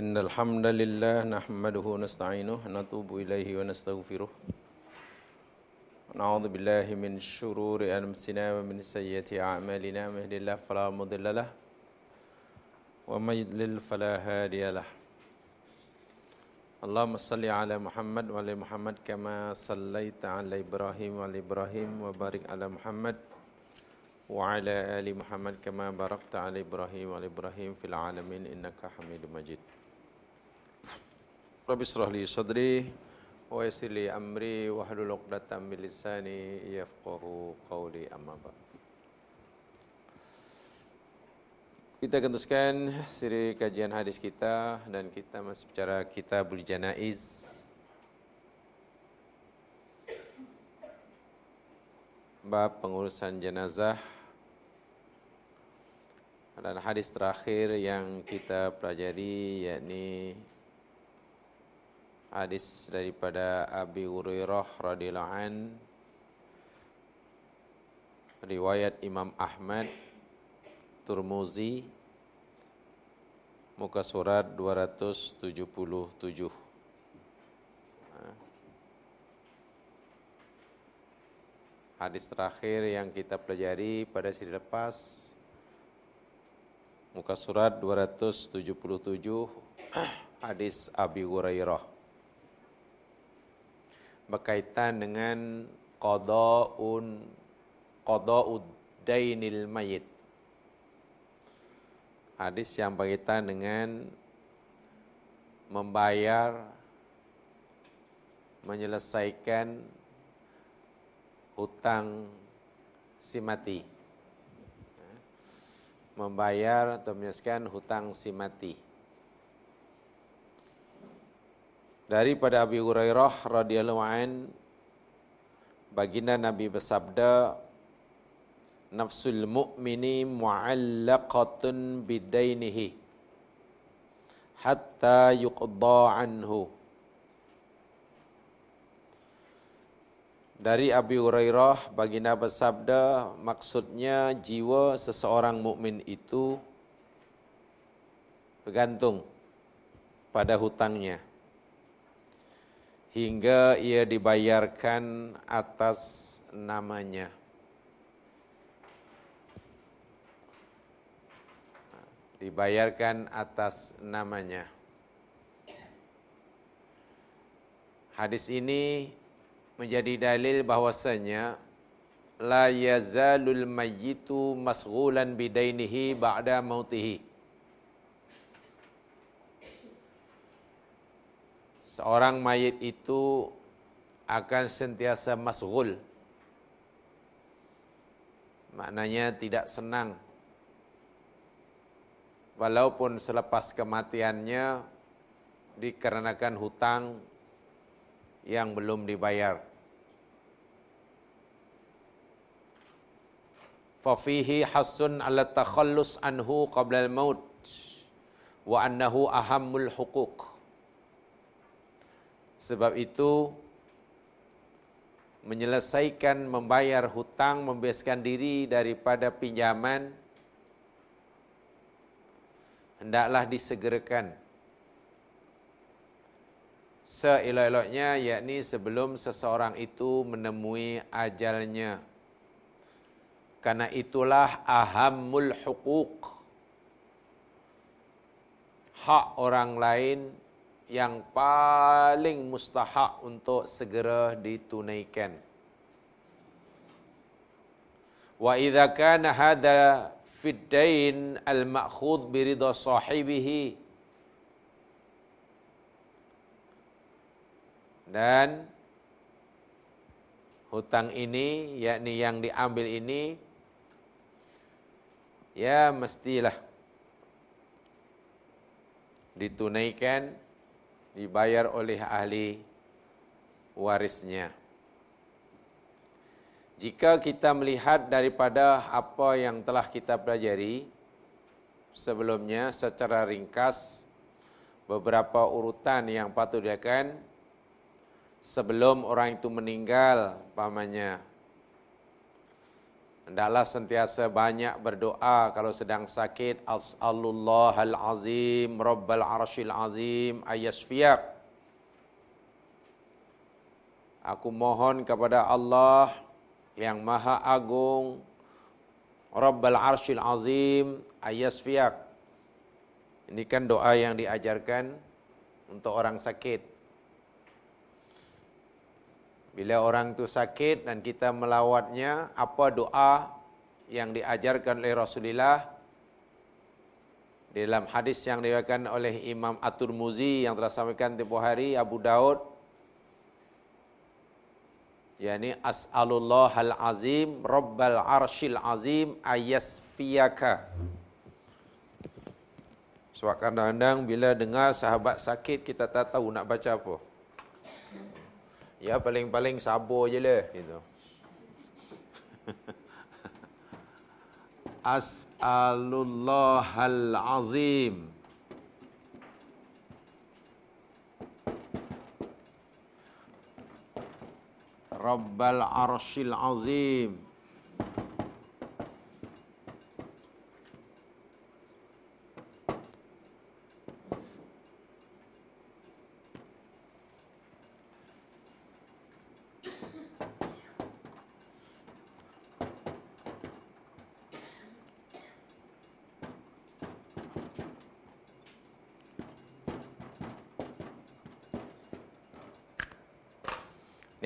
إن الحمد لله نحمده ونستعينه نتوب إليه ونستغفره. نعوذ بالله من شرور أنفسنا ومن سيئات أعمالنا. من يهد الله فلا مضل له ومن يضلل فلا هادي له. اللهم صل على محمد وعلى محمد كما صليت على إبراهيم وعلى إبراهيم وبارك على محمد وعلى آل محمد كما باركت على إبراهيم وعلى إبراهيم في العالمين إنك حميد مجيد. Rabbi israh li sadri wa yassir li amri wa hlul 'uqdatam min lisani yafqahu qawli amma ba'd. Kita akan teruskan siri kajian hadis kita dan kita masih bicara kitabul janaiz bab pengurusan jenazah dan hadis terakhir yang kita pelajari yakni hadis daripada Abi Hurairah radhiyallahu an. Riwayat Imam Ahmad Turmuzi. Muka surat 277 Hadis terakhir yang kita pelajari pada siri lepas muka surat 277 hadis Abi Hurairah berkaitan dengan qada'un qada'ud dainil mayit. Hadis yang berkaitan dengan membayar menyelesaikan hutang si mati. Membayar atau menyelesaikan hutang si mati daripada Abi Hurairah radhiyallahu an baginda Nabi bersabda nafsul mu'mini mu'allaqatun bidainihi hatta yuqda anhu. Dari Abi Hurairah baginda bersabda maksudnya jiwa seseorang mukmin itu bergantung pada hutangnya hingga ia dibayarkan atas namanya. dibayarkan atas namanya. Hadis ini menjadi dalil bahwasanya la yazalul mayyitu masghulan bidainihi ba'da mautihi. Seorang mayit itu akan sentiasa masghul. Maknanya tidak senang walaupun selepas kematiannya dikarenakan hutang yang belum dibayar. Fafihi hasun ala takhallus anhu qabla al-maut wa annahu ahammul huquq. Sebab itu menyelesaikan membayar hutang membebaskan diri daripada pinjaman hendaklah disegerakan. Seelok-eloknya yakni sebelum seseorang itu menemui ajalnya. Karena itulah ahammul huquq. Hak orang lain yang paling mustahak untuk segera ditunaikan. Wa idza kana hada fiddain al-ma'khud birida sahibihi. Dan hutang ini yakni yang diambil ini ya mestilah ditunaikan dibayar oleh ahli warisnya. Jika kita melihat daripada apa yang telah kita pelajari sebelumnya secara ringkas beberapa urutan yang patut diakan sebelum orang itu meninggal pamannya hendaklah sentiasa banyak berdoa kalau sedang sakit. As'alullahal azim rabbal arsyil azim ayasfiyak Aku mohon kepada Allah yang maha agung Rabbal arsyil azim ayasfiyak Ini kan doa yang diajarkan untuk orang sakit Bila orang itu sakit dan kita melawatnya, apa doa yang diajarkan oleh Rasulullah? Dalam hadis yang diriwayatkan oleh Imam At-Tirmizi yang telah sampaikan tempoh hari Abu Daud yakni as'alullahal azim rabbal arsyil azim ayasfiyaka. Sebab kadang-kadang bila dengar sahabat sakit kita tak tahu nak baca apa Ya paling-paling sabar je lah gitu. As'alullahal azim Rabbal arshil azim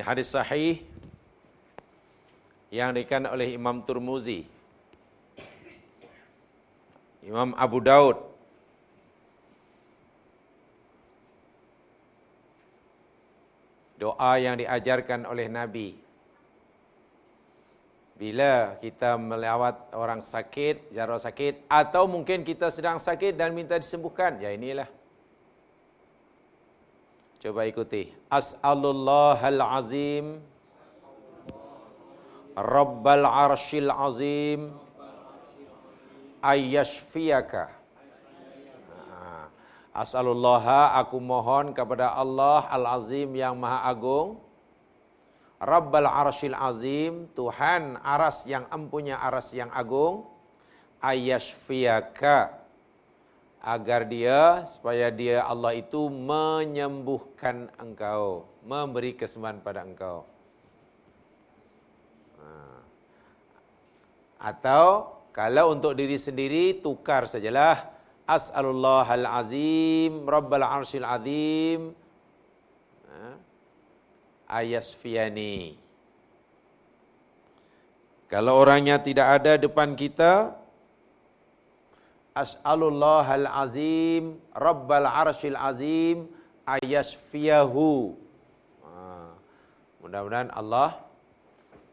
hadis sahih yang dikatakan oleh Imam Turmuzi. Imam Abu Daud. Doa yang diajarkan oleh Nabi. Bila kita melawat orang sakit, jarak sakit, atau mungkin kita sedang sakit dan minta disembuhkan. Ya inilah Coba ikuti. As'alullahal azim. Rabbal arshil azim. Ayyashfiyaka. As'alullaha aku mohon kepada Allah Al-Azim yang maha agung. Rabbal arshil azim. Tuhan aras yang empunya aras yang agung. Ayyashfiyaka agar dia supaya dia Allah itu menyembuhkan engkau, memberi kesembuhan pada engkau. Ha. Atau kalau untuk diri sendiri tukar sajalah as'alullahal azim rabbal arsyil azim ha. ayasfiyani. Kalau orangnya tidak ada depan kita, as'alullahal azim rabbal arshil azim ayasfiyahu ha. mudah-mudahan Allah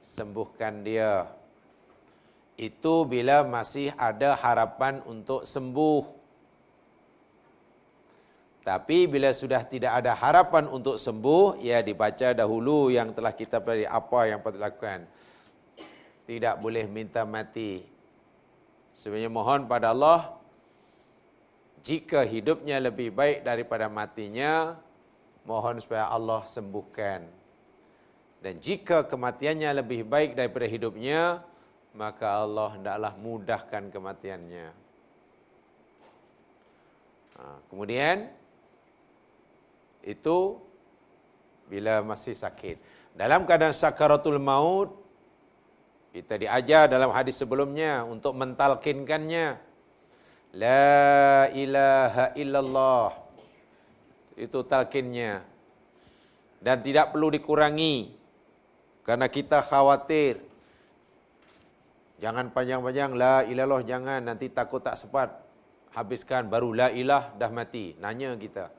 sembuhkan dia. Itu bila masih ada harapan untuk sembuh. Tapi bila sudah tidak ada harapan untuk sembuh ya dibaca dahulu yang telah kita pelajari apa yang patut lakukan tidak boleh minta mati Sebenarnya mohon pada Allah jika hidupnya lebih baik daripada matinya, mohon supaya Allah sembuhkan. Dan jika kematiannya lebih baik daripada hidupnya, maka Allah hendaklah mudahkan kematiannya. Ha, kemudian, itu bila masih sakit. Dalam keadaan sakaratul maut, kita diajar dalam hadis sebelumnya untuk mentalkinkannya. La ilaha illallah. Itu talkinnya. Dan tidak perlu dikurangi. Karena kita khawatir. Jangan panjang-panjang. La ilallah jangan. Nanti takut tak sempat. Habiskan baru la ilah dah mati. Nanya kita.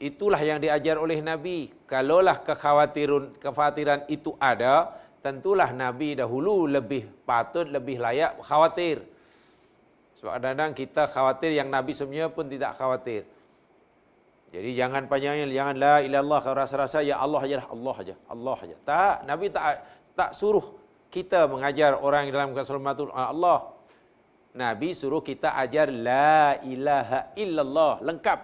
Itulah yang diajar oleh Nabi. Kalaulah kekhawatiran, kekhawatiran itu ada, tentulah Nabi dahulu lebih patut, lebih layak khawatir. Sebab kadang-kadang kita khawatir yang Nabi sebenarnya pun tidak khawatir. Jadi jangan panjangnya, jangan la ilallah rasa-rasa ya Allah aja Allah aja, Allah aja. Tak, Nabi tak tak suruh kita mengajar orang dalam keselamatan Allah. Nabi suruh kita ajar la ilaha illallah lengkap.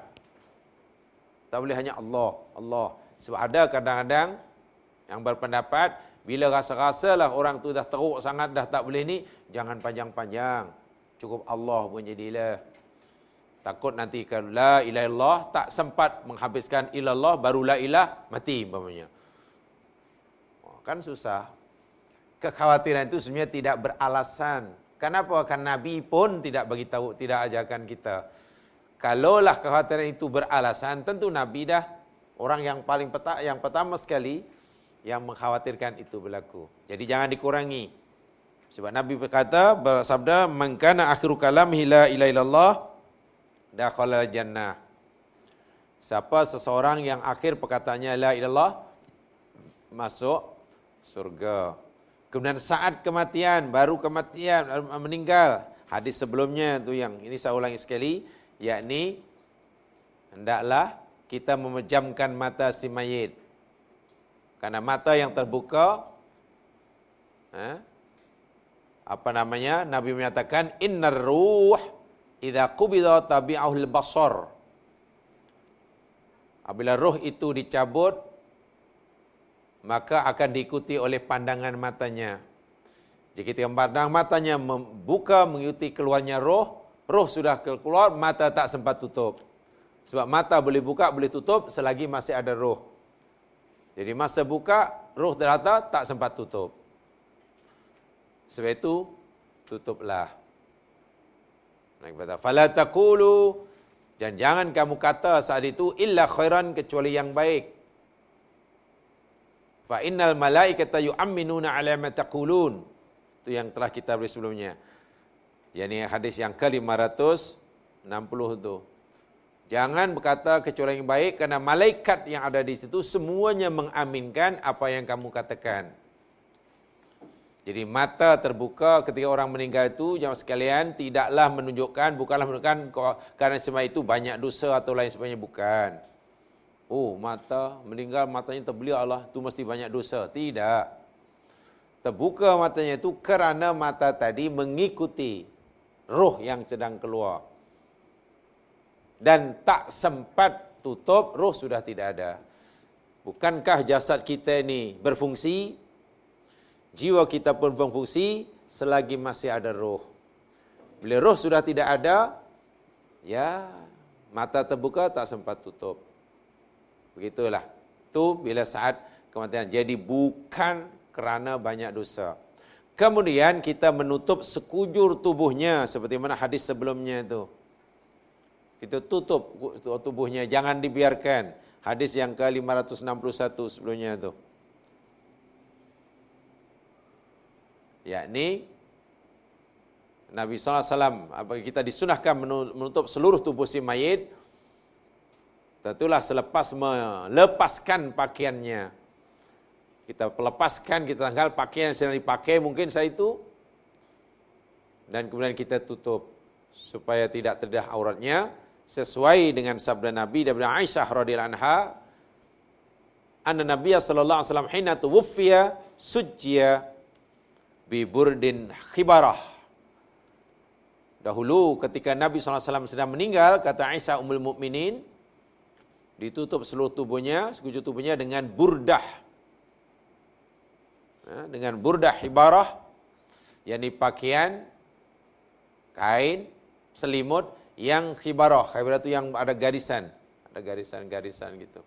Tak boleh hanya Allah, Allah. Sebab ada kadang-kadang yang berpendapat Bila rasa-rasalah orang tu dah teruk sangat, dah tak boleh ni, jangan panjang-panjang. Cukup Allah pun jadilah. Takut nanti kalau la illallah tak sempat menghabiskan ilallah baru la ilah mati. Oh, kan susah. Kekhawatiran itu sebenarnya tidak beralasan. Kenapa? Karena Nabi pun tidak bagi tahu, tidak ajarkan kita. Kalaulah kekhawatiran itu beralasan, tentu Nabi dah orang yang paling peta, yang pertama sekali yang mengkhawatirkan itu berlaku. Jadi jangan dikurangi. Sebab Nabi berkata, bersabda, Mengkana akhiru kalam hila ila ilallah, dakhala jannah. Siapa seseorang yang akhir perkataannya la ilallah, masuk surga. Kemudian saat kematian, baru kematian, meninggal. Hadis sebelumnya tu yang ini saya ulangi sekali, yakni hendaklah kita memejamkan mata si mayit karena mata yang terbuka eh, apa namanya? Nabi menyatakan innar ruh idza qubida tabi'ahul basar. Apabila roh itu dicabut maka akan diikuti oleh pandangan matanya. Jika kita pandang matanya membuka mengikuti keluarnya roh roh sudah keluar mata tak sempat tutup. Sebab mata boleh buka boleh tutup selagi masih ada roh jadi masa buka, roh terhata tak sempat tutup. Sebab itu, tutuplah. Nabi kata, Fala taqulu, dan jangan kamu kata saat itu, illa khairan kecuali yang baik. Fa innal malaikata yu'amminuna ala ma taqulun. Itu yang telah kita beri sebelumnya. Yang hadis yang ke-560 itu. Jangan berkata kecuali yang baik kerana malaikat yang ada di situ semuanya mengaminkan apa yang kamu katakan. Jadi mata terbuka ketika orang meninggal itu jemaah sekalian tidaklah menunjukkan bukanlah menunjukkan kerana semua itu banyak dosa atau lain sebagainya bukan. Oh mata meninggal matanya terbeliak Allah itu mesti banyak dosa. Tidak. Terbuka matanya itu kerana mata tadi mengikuti roh yang sedang keluar dan tak sempat tutup, roh sudah tidak ada. Bukankah jasad kita ini berfungsi? Jiwa kita pun berfungsi selagi masih ada roh. Bila roh sudah tidak ada, ya mata terbuka tak sempat tutup. Begitulah. Itu bila saat kematian. Jadi bukan kerana banyak dosa. Kemudian kita menutup sekujur tubuhnya seperti mana hadis sebelumnya itu. Kita tutup tubuhnya, jangan dibiarkan. Hadis yang ke-561 sebelumnya itu. Yakni Nabi SAW, kita disunahkan menutup seluruh tubuh si mayit, tentulah selepas melepaskan pakaiannya. Kita lepaskan, kita tanggal pakaian yang sedang dipakai, mungkin saya itu, dan kemudian kita tutup supaya tidak terdedah auratnya sesuai dengan sabda Nabi daripada Aisyah radhiyallahu anha anna Nabi sallallahu alaihi wasallam hina tuwfiya sujjiya bi burdin khibarah. Dahulu ketika Nabi sallallahu alaihi wasallam sedang meninggal kata Aisyah ummul mukminin ditutup seluruh tubuhnya sekujur tubuhnya dengan burdah. Ha, dengan burdah hibarah yakni pakaian kain selimut yang khibarah. Khibarah itu yang ada garisan. Ada garisan-garisan gitu.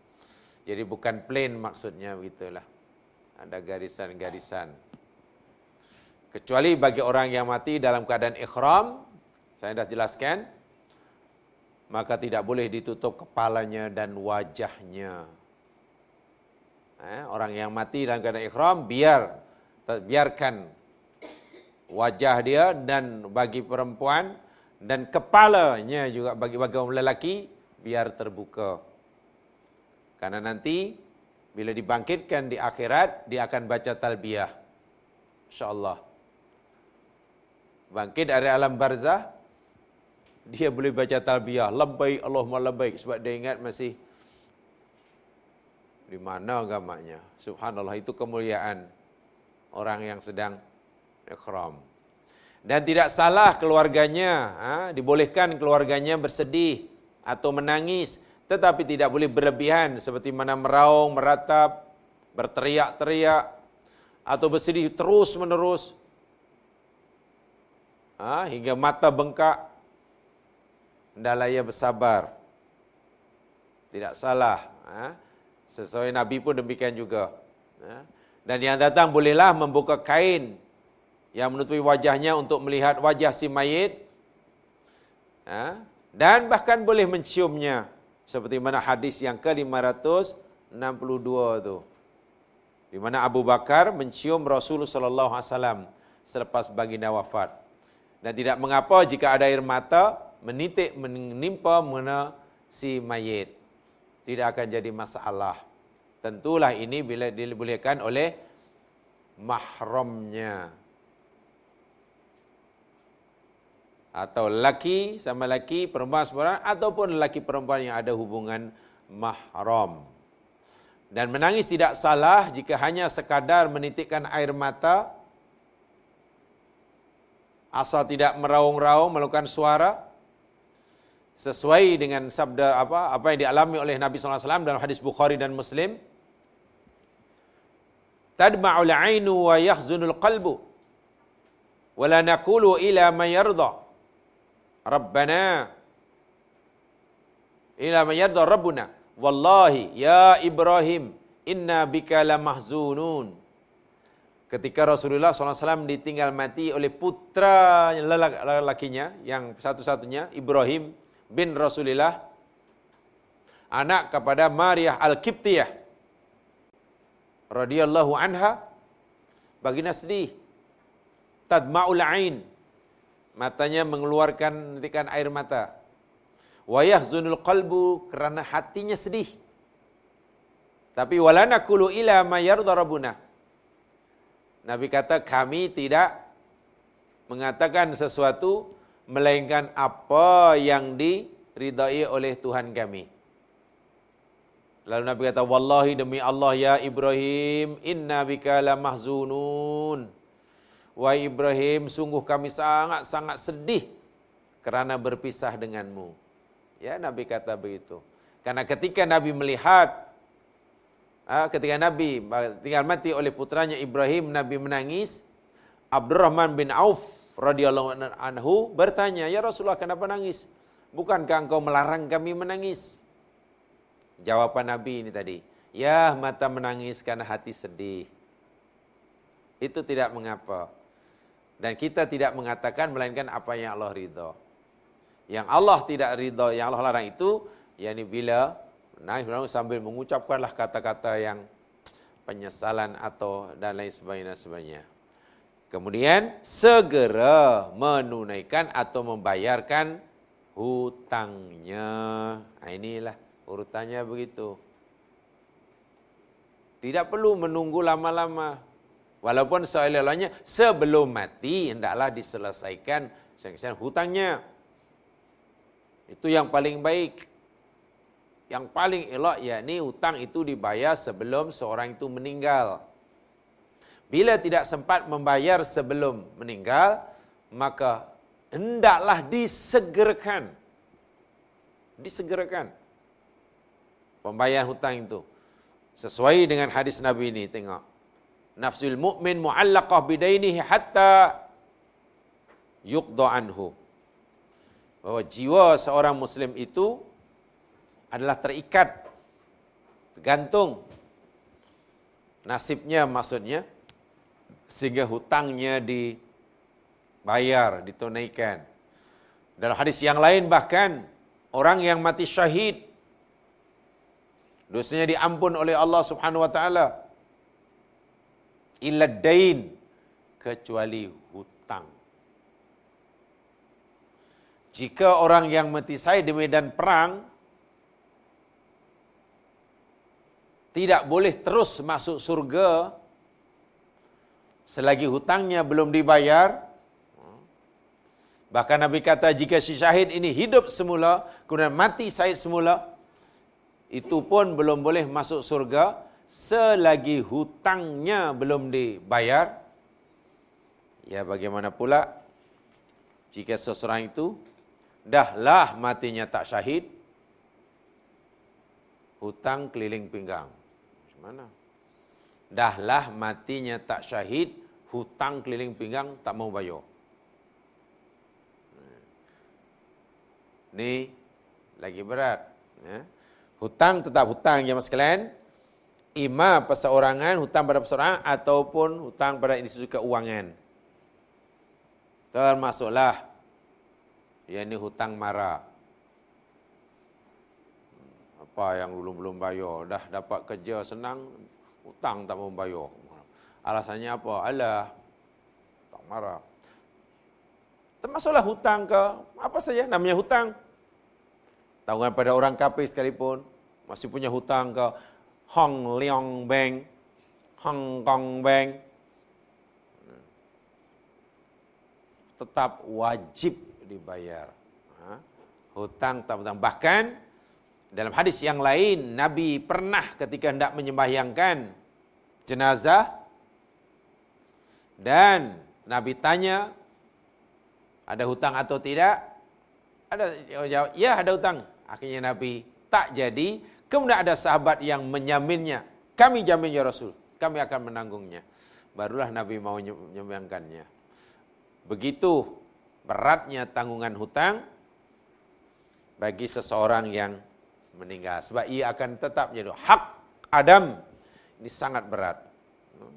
Jadi bukan plain maksudnya begitulah. Ada garisan-garisan. Kecuali bagi orang yang mati dalam keadaan ikhram, saya dah jelaskan, maka tidak boleh ditutup kepalanya dan wajahnya. Eh, orang yang mati dalam keadaan ikhram, biar biarkan wajah dia dan bagi perempuan dan kepalanya juga bagi bagi orang lelaki biar terbuka. Karena nanti bila dibangkitkan di akhirat dia akan baca talbiyah. Insya-Allah. Bangkit dari alam barzah dia boleh baca talbiyah, labbaik Allahumma labbaik sebab dia ingat masih di mana agamanya. Subhanallah itu kemuliaan orang yang sedang ikhram. Dan tidak salah keluarganya, ha, dibolehkan keluarganya bersedih atau menangis, tetapi tidak boleh berlebihan seperti mana meraung, meratap, berteriak-teriak, atau bersedih terus menerus ha, hingga mata bengkak hendaklah ia bersabar tidak salah ha? sesuai Nabi pun demikian juga ha? dan yang datang bolehlah membuka kain yang menutupi wajahnya untuk melihat wajah si mayit. Ha? dan bahkan boleh menciumnya. Seperti mana hadis yang ke-562 tu. Di mana Abu Bakar mencium Rasulullah sallallahu alaihi wasallam selepas baginda wafat. Dan tidak mengapa jika ada air mata menitik menimpa mana si mayit. Tidak akan jadi masalah. Tentulah ini bila dibolehkan oleh mahramnya atau laki sama laki perempuan sama ataupun laki perempuan yang ada hubungan mahram. Dan menangis tidak salah jika hanya sekadar menitikkan air mata asal tidak meraung-raung melakukan suara sesuai dengan sabda apa apa yang dialami oleh Nabi wasallam dalam hadis Bukhari dan Muslim tadma'ul 'ainu wa yahzunul qalbu wala naqulu ila man yarda Rabbana. Ila man yarda Rabbuna. Wallahi ya Ibrahim inna bika lamahzunun ketika Rasulullah SAW ditinggal mati oleh putra lelakinya yang satu-satunya Ibrahim bin Rasulullah anak kepada Maria Al-Kiptiyah radhiyallahu anha baginda sedih tadma'ul ain matanya mengeluarkan netikan air mata. Wayah zunul qalbu kerana hatinya sedih. Tapi walana kulu ila mayar darabuna. Nabi kata kami tidak mengatakan sesuatu melainkan apa yang diridai oleh Tuhan kami. Lalu Nabi kata wallahi demi Allah ya Ibrahim inna bika lamahzunun. Wahai Ibrahim, sungguh kami sangat-sangat sedih kerana berpisah denganmu. Ya, Nabi kata begitu. Karena ketika Nabi melihat, ah, ketika Nabi tinggal mati oleh putranya Ibrahim, Nabi menangis. Abdurrahman bin Auf radhiyallahu anhu bertanya, "Ya Rasulullah, kenapa nangis? Bukankah engkau melarang kami menangis?" Jawaban Nabi ini tadi, "Ya, mata menangis karena hati sedih." Itu tidak mengapa. Dan kita tidak mengatakan melainkan apa yang Allah ridha. Yang Allah tidak ridha, yang Allah larang itu, yakni bila nangis sambil mengucapkanlah kata-kata yang penyesalan atau dan lain sebagainya. sebagainya. Kemudian segera menunaikan atau membayarkan hutangnya. Nah, inilah urutannya begitu. Tidak perlu menunggu lama-lama. Walaupun seolah-olahnya sebelum mati hendaklah diselesaikan selesaikan hutangnya. Itu yang paling baik. Yang paling elok yakni hutang itu dibayar sebelum seorang itu meninggal. Bila tidak sempat membayar sebelum meninggal, maka hendaklah disegerakan. Disegerakan. Pembayaran hutang itu. Sesuai dengan hadis Nabi ini, tengok nafsul mu'min mu'allaqah bidainihi hatta yuqda anhu. Bahwa jiwa seorang muslim itu adalah terikat, tergantung nasibnya maksudnya sehingga hutangnya dibayar, ditunaikan. Dalam hadis yang lain bahkan orang yang mati syahid dosanya diampun oleh Allah Subhanahu wa taala illa dain kecuali hutang. Jika orang yang mati saya di medan perang tidak boleh terus masuk surga selagi hutangnya belum dibayar. Bahkan Nabi kata jika si syahid ini hidup semula kemudian mati syahid semula itu pun belum boleh masuk surga selagi hutangnya belum dibayar, ya bagaimana pula jika seseorang itu dahlah matinya tak syahid, hutang keliling pinggang. Mana? dahlah matinya tak syahid, hutang keliling pinggang tak mau bayar. Ni lagi berat. Ya. Hutang tetap hutang ya mas sekalian. Ima perseorangan, hutang pada perseorangan ataupun hutang pada institusi keuangan. Termasuklah yang ini hutang marah. Apa yang belum belum bayar, dah dapat kerja senang, hutang tak mau bayar. Alasannya apa? Alah, tak marah. Termasuklah hutang ke apa saja namanya hutang. Tanggungan pada orang kafir sekalipun masih punya hutang ke Hong Leong Bank, Hong Kong Bank. Tetap wajib dibayar. Hutang tak hutang. Bahkan dalam hadis yang lain, Nabi pernah ketika hendak menyembahyangkan jenazah dan Nabi tanya, ada hutang atau tidak? Ada jawab, ya ada hutang. Akhirnya Nabi tak jadi. Kemudian ada sahabat yang menyaminnya. Kami jamin ya Rasul. Kami akan menanggungnya. Barulah Nabi mau menyembayangkannya. Begitu beratnya tanggungan hutang bagi seseorang yang meninggal. Sebab ia akan tetap menjadi hak Adam. Ini sangat berat.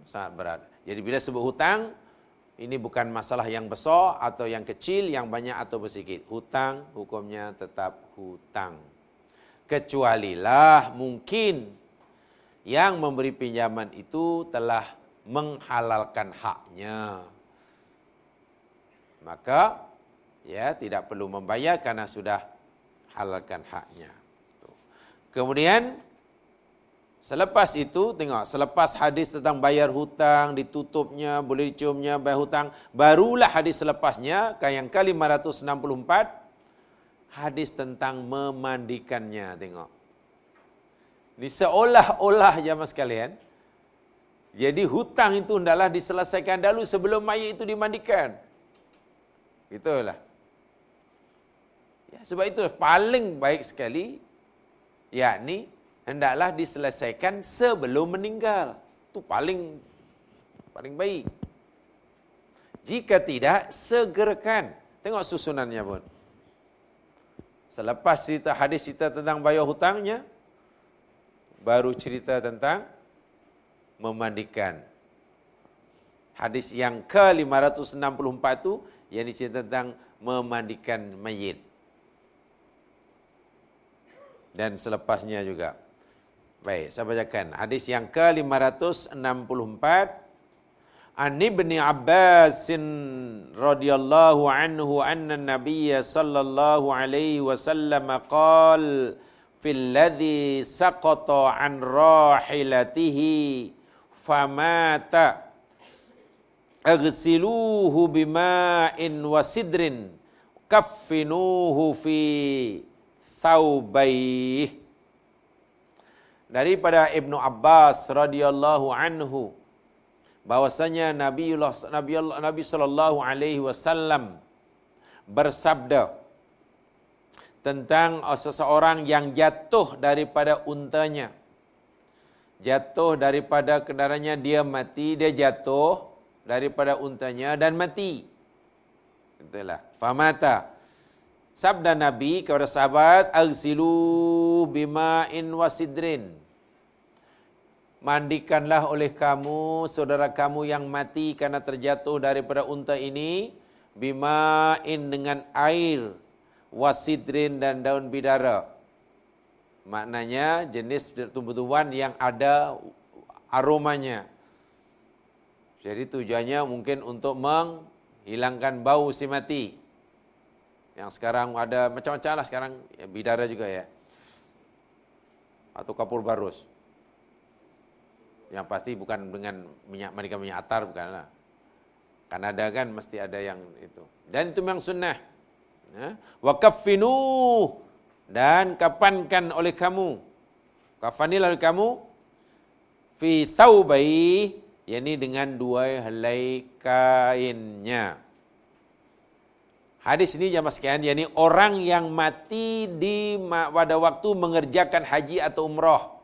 Sangat berat. Jadi bila sebut hutang, ini bukan masalah yang besar atau yang kecil, yang banyak atau bersikit. Hutang hukumnya tetap hutang. Kecualilah mungkin yang memberi pinjaman itu telah menghalalkan haknya. Maka ya tidak perlu membayar karena sudah halalkan haknya. Kemudian Selepas itu, tengok, selepas hadis tentang bayar hutang, ditutupnya, boleh diciumnya, bayar hutang, barulah hadis selepasnya, yang kali 564, hadis tentang memandikannya, tengok. Ini seolah-olah jamaah sekalian, jadi hutang itu hendaklah diselesaikan dulu sebelum mayat itu dimandikan. Itulah. Ya, sebab itu paling baik sekali, yakni hendaklah diselesaikan sebelum meninggal. Itu paling paling baik. Jika tidak, segerakan. Tengok susunannya pun. Selepas cerita hadis cerita tentang bayar hutangnya, baru cerita tentang memandikan. Hadis yang ke-564 itu, yang cerita tentang memandikan mayit. Dan selepasnya juga. Baik, saya bacakan hadis yang ke-564 An Ibni Abbas radhiyallahu anhu anna Nabiy sallallahu alaihi wasallam qala fil ladzi saqata an rahilatihi famata aghsiluhu bima'in wa sidrin kaffinuhu fi thawbayhi daripada Ibnu Abbas radhiyallahu anhu bahwasanya Nabiullah Nabi Nabi sallallahu alaihi wasallam bersabda tentang seseorang yang jatuh daripada untanya. Jatuh daripada kendaraannya dia mati dia jatuh daripada untanya dan mati. Itulah famata sabda nabi kepada sahabat agsilu bima'in wasidrin mandikanlah oleh kamu saudara kamu yang mati karena terjatuh daripada unta ini bima'in dengan air wasidrin dan daun bidara. Maknanya jenis tumbuh-tumbuhan yang ada aromanya. Jadi tujuannya mungkin untuk menghilangkan bau si mati. Yang sekarang ada macam-macam lah sekarang ya, bidara juga ya. Atau kapur barus. Yang pasti bukan dengan minyak mandikan minyak atar bukanlah. Kan ada kan mesti ada yang itu. Dan itu memang sunnah. Ya. Wa kaffinu dan kapankan oleh kamu. Kafanilah oleh kamu fi thawbai yakni dengan dua helai kainnya. Hadis ini jamaah sekalian yakni orang yang mati di pada waktu mengerjakan haji atau umrah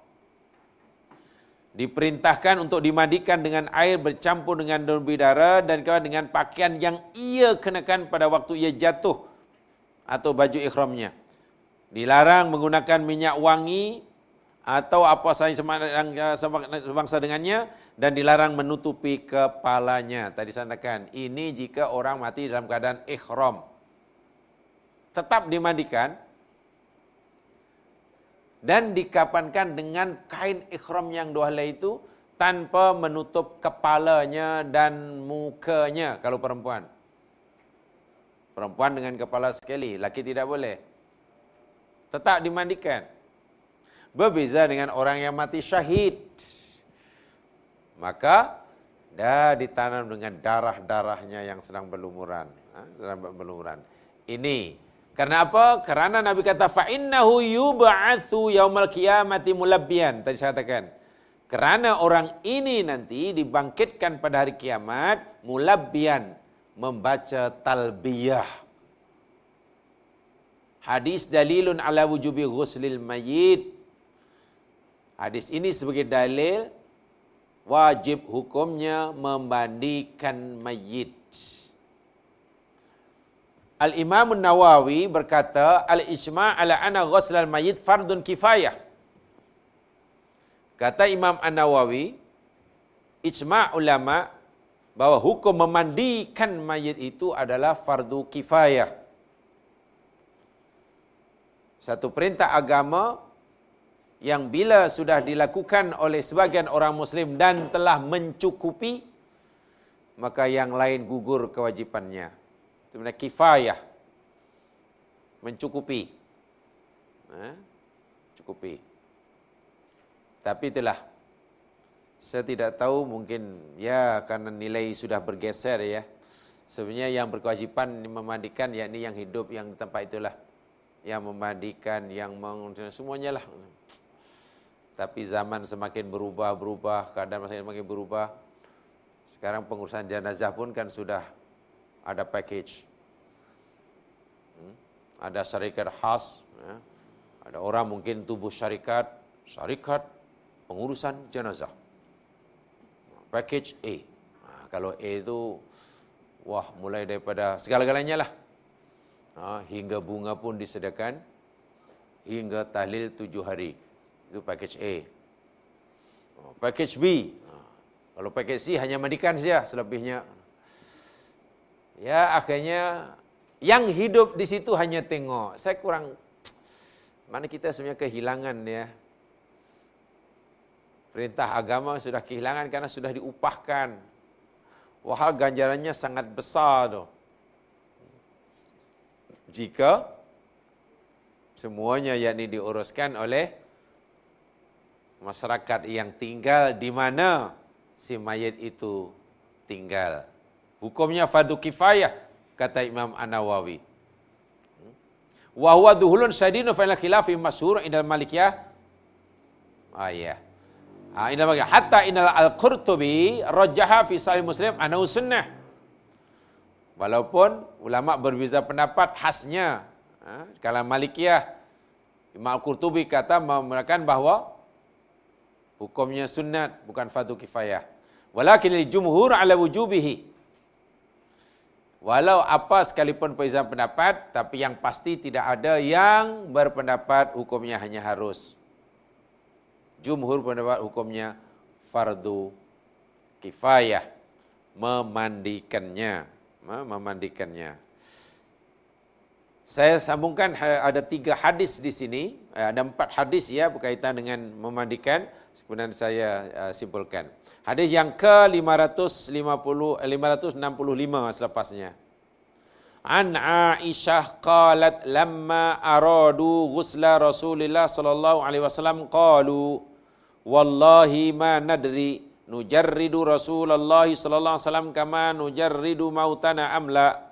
diperintahkan untuk dimandikan dengan air bercampur dengan daun bidara dan dengan pakaian yang ia kenakan pada waktu ia jatuh atau baju ikhramnya. Dilarang menggunakan minyak wangi atau apa sahaja sebangsa dengannya dan dilarang menutupi kepalanya. Tadi saya katakan, ini jika orang mati dalam keadaan ikhram. Tetap dimandikan, dan dikapankan dengan kain ikhram yang dua helai itu tanpa menutup kepalanya dan mukanya kalau perempuan. Perempuan dengan kepala sekali, laki tidak boleh. Tetap dimandikan. Berbeza dengan orang yang mati syahid. Maka dah ditanam dengan darah-darahnya yang sedang berlumuran. Ha? Sedang berlumuran. Ini karena apa? Karena Nabi kata fa innahu yub'atsu yaumal qiyamati mulabbiyan. Tadi saya katakan. Kerana orang ini nanti dibangkitkan pada hari kiamat mulabbiyan membaca talbiyah. Hadis dalilun ala wujubi ghuslil mayyit. Hadis ini sebagai dalil wajib hukumnya memandikan mayit. Al-Imam Nawawi berkata, Al-Ijma' ala ana ghusl al-mayyit fardun kifayah. Kata Imam An-Nawawi, ijma' ulama bahwa hukum memandikan mayit itu adalah fardu kifayah. Satu perintah agama yang bila sudah dilakukan oleh sebagian orang muslim dan telah mencukupi, maka yang lain gugur kewajipannya sebenarnya kifayah. Mencukupi. Ha? cukupi. Tapi itulah. Saya tidak tahu mungkin ya karena nilai sudah bergeser ya. Sebenarnya yang berkewajipan memandikan yakni yang hidup yang tempat itulah. Yang memandikan yang meng semuanya lah. Tapi zaman semakin berubah-berubah keadaan semakin berubah sekarang pengurusan jenazah pun kan sudah ada package. Ada syarikat khas. Ya. Ada orang mungkin tubuh syarikat. Syarikat pengurusan jenazah. Package A. Ha, kalau A itu, wah mulai daripada segala-galanya lah. Ha, hingga bunga pun disediakan. Hingga tahlil tujuh hari. Itu package A. Ha, package B. Ha, kalau package C hanya mandikan saja selebihnya Ya akhirnya yang hidup di situ hanya tengok. Saya kurang mana kita sebenarnya kehilangan ya. Perintah agama sudah kehilangan karena sudah diupahkan. Wahal ganjarannya sangat besar tu. Jika semuanya yakni diuruskan oleh masyarakat yang tinggal di mana si mayat itu tinggal. Hukumnya fardu kifayah kata Imam An-Nawawi. Wa huwa duhulun sadinu fa khilafi masyhur indal Malikiyah. Ah ya. Ah indal Malikiyah hatta inal Al-Qurtubi rajjaha fi Sahih Muslim anau sunnah. Walaupun ulama berbeza pendapat khasnya ha, kalau Malikiyah Imam Al-Qurtubi kata membenarkan bahawa hukumnya sunat bukan fardu kifayah. Walakin li jumhur ala wujubihi. Walau apa sekalipun perbezaan pendapat, tapi yang pasti tidak ada yang berpendapat hukumnya hanya harus. Jumhur pendapat hukumnya fardu kifayah. Memandikannya. Memandikannya. Saya sambungkan ada tiga hadis di sini. Eh, ada empat hadis ya berkaitan dengan memandikan. Kemudian saya uh, simpulkan. Hadis yang ke-550 565 selepasnya. An Aisyah qalat lamma aradu ghusla Rasulillah sallallahu alaihi wasallam qalu wallahi ma nadri nujarridu Rasulullah sallallahu alaihi wasallam kama nujarridu mautana amla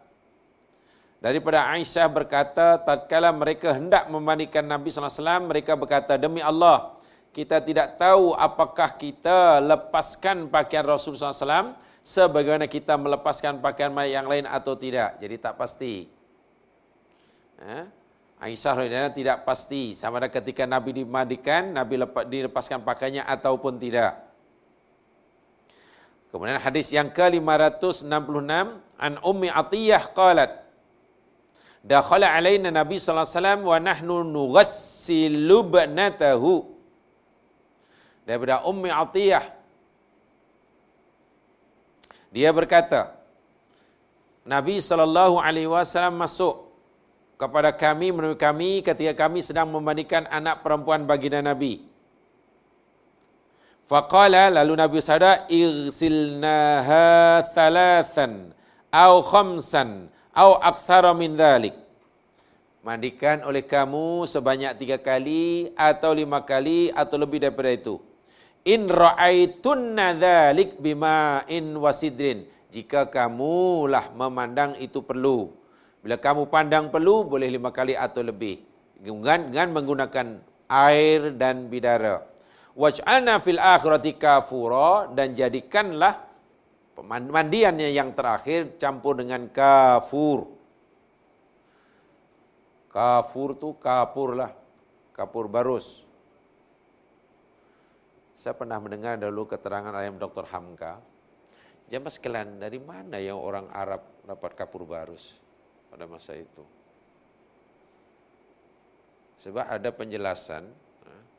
Daripada Aisyah berkata tatkala mereka hendak memandikan Nabi sallallahu alaihi wasallam mereka berkata demi Allah kita tidak tahu apakah kita lepaskan pakaian Rasulullah SAW sebagaimana kita melepaskan pakaian mayat yang lain atau tidak. Jadi tak pasti. Ha? Aisyah radhiyallahu tidak pasti sama ada ketika Nabi dimandikan, Nabi lepas, dilepaskan pakaiannya ataupun tidak. Kemudian hadis yang ke-566 an Ummi Atiyah qalat Dakhala alaina Nabi sallallahu alaihi wasallam wa nahnu nughassilu banatahu. Daripada Ummi Atiyah dia berkata Nabi sallallahu alaihi wasallam masuk kepada kami menemui kami ketika kami sedang memandikan anak perempuan baginda Nabi. Faqala lalu Nabi sada igsilnaha thalathan au khamsan au aktsara min dhalik. Mandikan oleh kamu sebanyak tiga kali atau lima kali atau lebih daripada itu. In ra'aitunna dhalik bima in wasidrin. Jika kamulah memandang itu perlu. Bila kamu pandang perlu, boleh lima kali atau lebih. Dengan, dengan menggunakan air dan bidara. Waj'alna fil akhirati kafura dan jadikanlah mandiannya yang terakhir campur dengan kafur. Kafur tu kapur lah. Kapur barus. Saya pernah mendengar dulu keterangan ayam Dr. Hamka. Jamaah sekalian, dari mana yang orang Arab dapat kapur barus pada masa itu? Sebab ada penjelasan,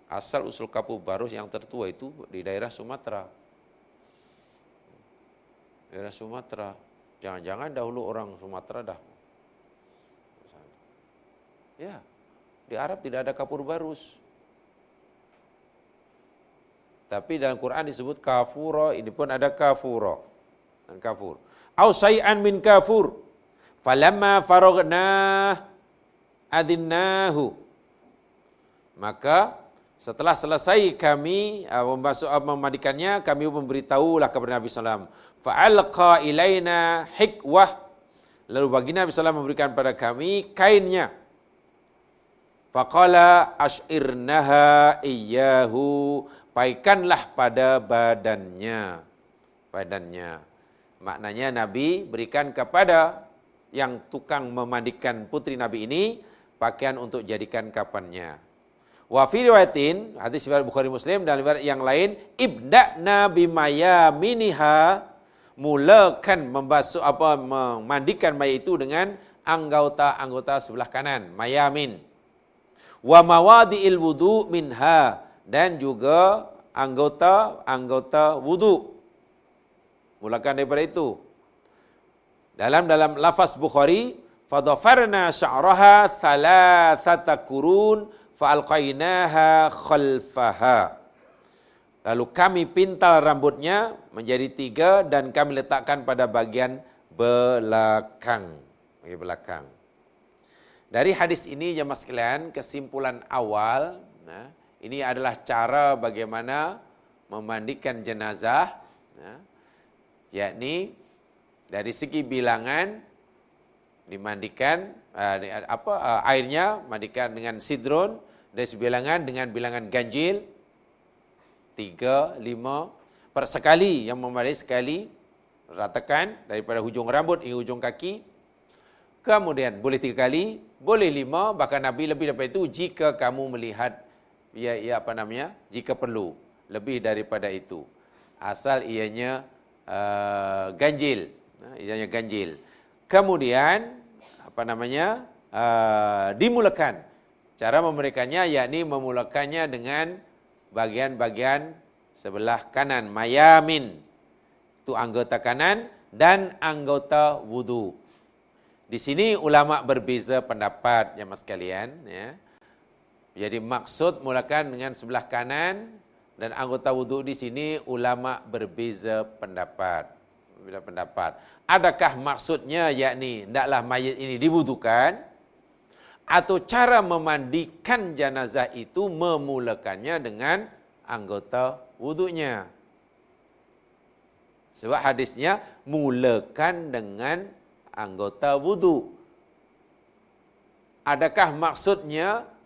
asal usul kapur barus yang tertua itu di daerah Sumatera. Daerah Sumatera. Jangan-jangan dahulu orang Sumatera dah. Ya, di Arab tidak ada kapur barus. Tapi dalam Quran disebut kafuro, ini pun ada kafuro. Dan kafur. Au say'an min kafur. Falamma faragna adinnahu. Maka setelah selesai kami uh, membasuh uh, memandikannya, kami memberitahulah kepada Nabi sallallahu Fa'alqa ilaina hikwah. Lalu baginda Nabi sallallahu memberikan pada kami kainnya. Faqala ash'irnaha iyyahu. Paikanlah pada badannya. Badannya. Maknanya Nabi berikan kepada yang tukang memandikan putri Nabi ini pakaian untuk jadikan kapannya. Wa fi riwayatin hadis riwayat Bukhari Muslim dan riwayat yang lain ibda nabi maya miniha mulakan membasuh apa memandikan mayat itu dengan anggota-anggota sebelah kanan mayamin wa mawadi'il wudu minha dan juga anggota-anggota wudu. Mulakan daripada itu. Dalam dalam lafaz Bukhari, fadhafarna sya'raha thalathata kurun fa'alqainaha khalfaha. Lalu kami pintal rambutnya menjadi tiga dan kami letakkan pada bagian belakang. Bagian belakang. Dari hadis ini jemaah sekalian, kesimpulan awal, nah, ini adalah cara bagaimana memandikan jenazah, nah, yakni dari segi bilangan dimandikan uh, apa uh, airnya mandikan dengan sidron dari bilangan dengan bilangan ganjil tiga lima per sekali yang memadai sekali ratakan daripada hujung rambut hingga hujung kaki. Kemudian boleh tiga kali, boleh lima, bahkan Nabi lebih daripada itu jika kamu melihat ya, ya apa namanya, jika perlu lebih daripada itu. Asal ianya uh, ganjil, uh, ianya ganjil. Kemudian apa namanya uh, dimulakan. Cara memberikannya yakni memulakannya dengan bagian-bagian sebelah kanan mayamin itu anggota kanan dan anggota wudu. Di sini ulama berbeza pendapat ya mas kalian ya. Jadi maksud mulakan dengan sebelah kanan dan anggota wudhu di sini ulama berbeza pendapat. Berbeza pendapat. Adakah maksudnya yakni hendaklah mayat ini diwudukan atau cara memandikan jenazah itu memulakannya dengan anggota wudhunya. Sebab hadisnya mulakan dengan anggota wudu. Adakah maksudnya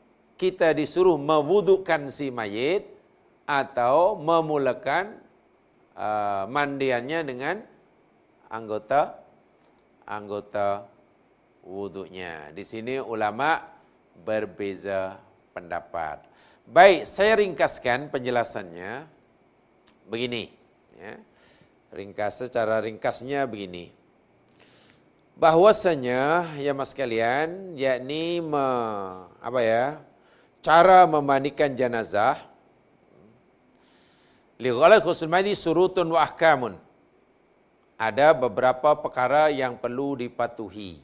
kita disuruh mewudukan si mayit atau memulakan uh, mandiannya dengan anggota anggota wudunya. Di sini ulama berbeza pendapat. Baik, saya ringkaskan penjelasannya begini. Ya. ringkas secara ringkasnya begini. Bahwasanya ya Mas kalian, yakni me, apa ya? Cara memandikan jenazah li ghalal khusul madi surutun wa ahkamun. Ada beberapa perkara yang perlu dipatuhi.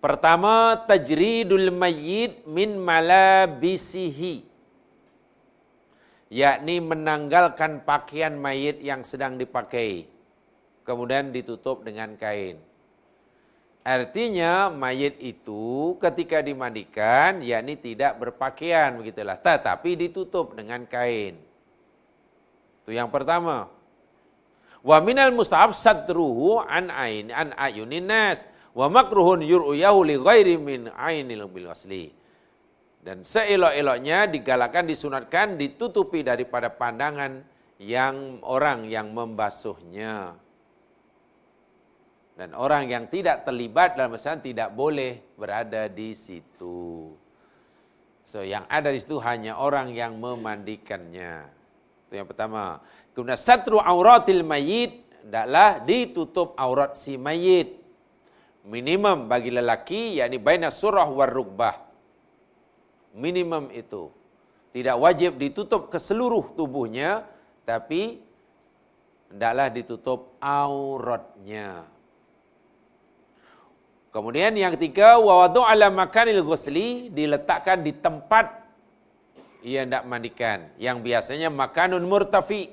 Pertama, tajridul mayyit min malabisihi yakni menanggalkan pakaian mayit yang sedang dipakai kemudian ditutup dengan kain artinya mayit itu ketika dimandikan yakni tidak berpakaian begitulah. Tetapi ditutup dengan kain. Itu yang pertama. Wa minal mustahab sadruhu an ain an ayunin nas. Wa makruhun yur'yahu li ghairi min ainil bil asli. Dan seelok-eloknya digalakkan, disunatkan, ditutupi daripada pandangan yang orang yang membasuhnya. Dan orang yang tidak terlibat dalam masalah tidak boleh berada di situ. So yang ada di situ hanya orang yang memandikannya. Itu yang pertama. Kemudian satru auratil mayit adalah ditutup aurat si mayit. Minimum bagi lelaki yakni baina surah war rukbah minimum itu. Tidak wajib ditutup ke seluruh tubuhnya, tapi hendaklah ditutup auratnya. Kemudian yang ketiga, wawadu ala makanil ghusli diletakkan di tempat ia hendak mandikan. Yang biasanya makanun murtafi.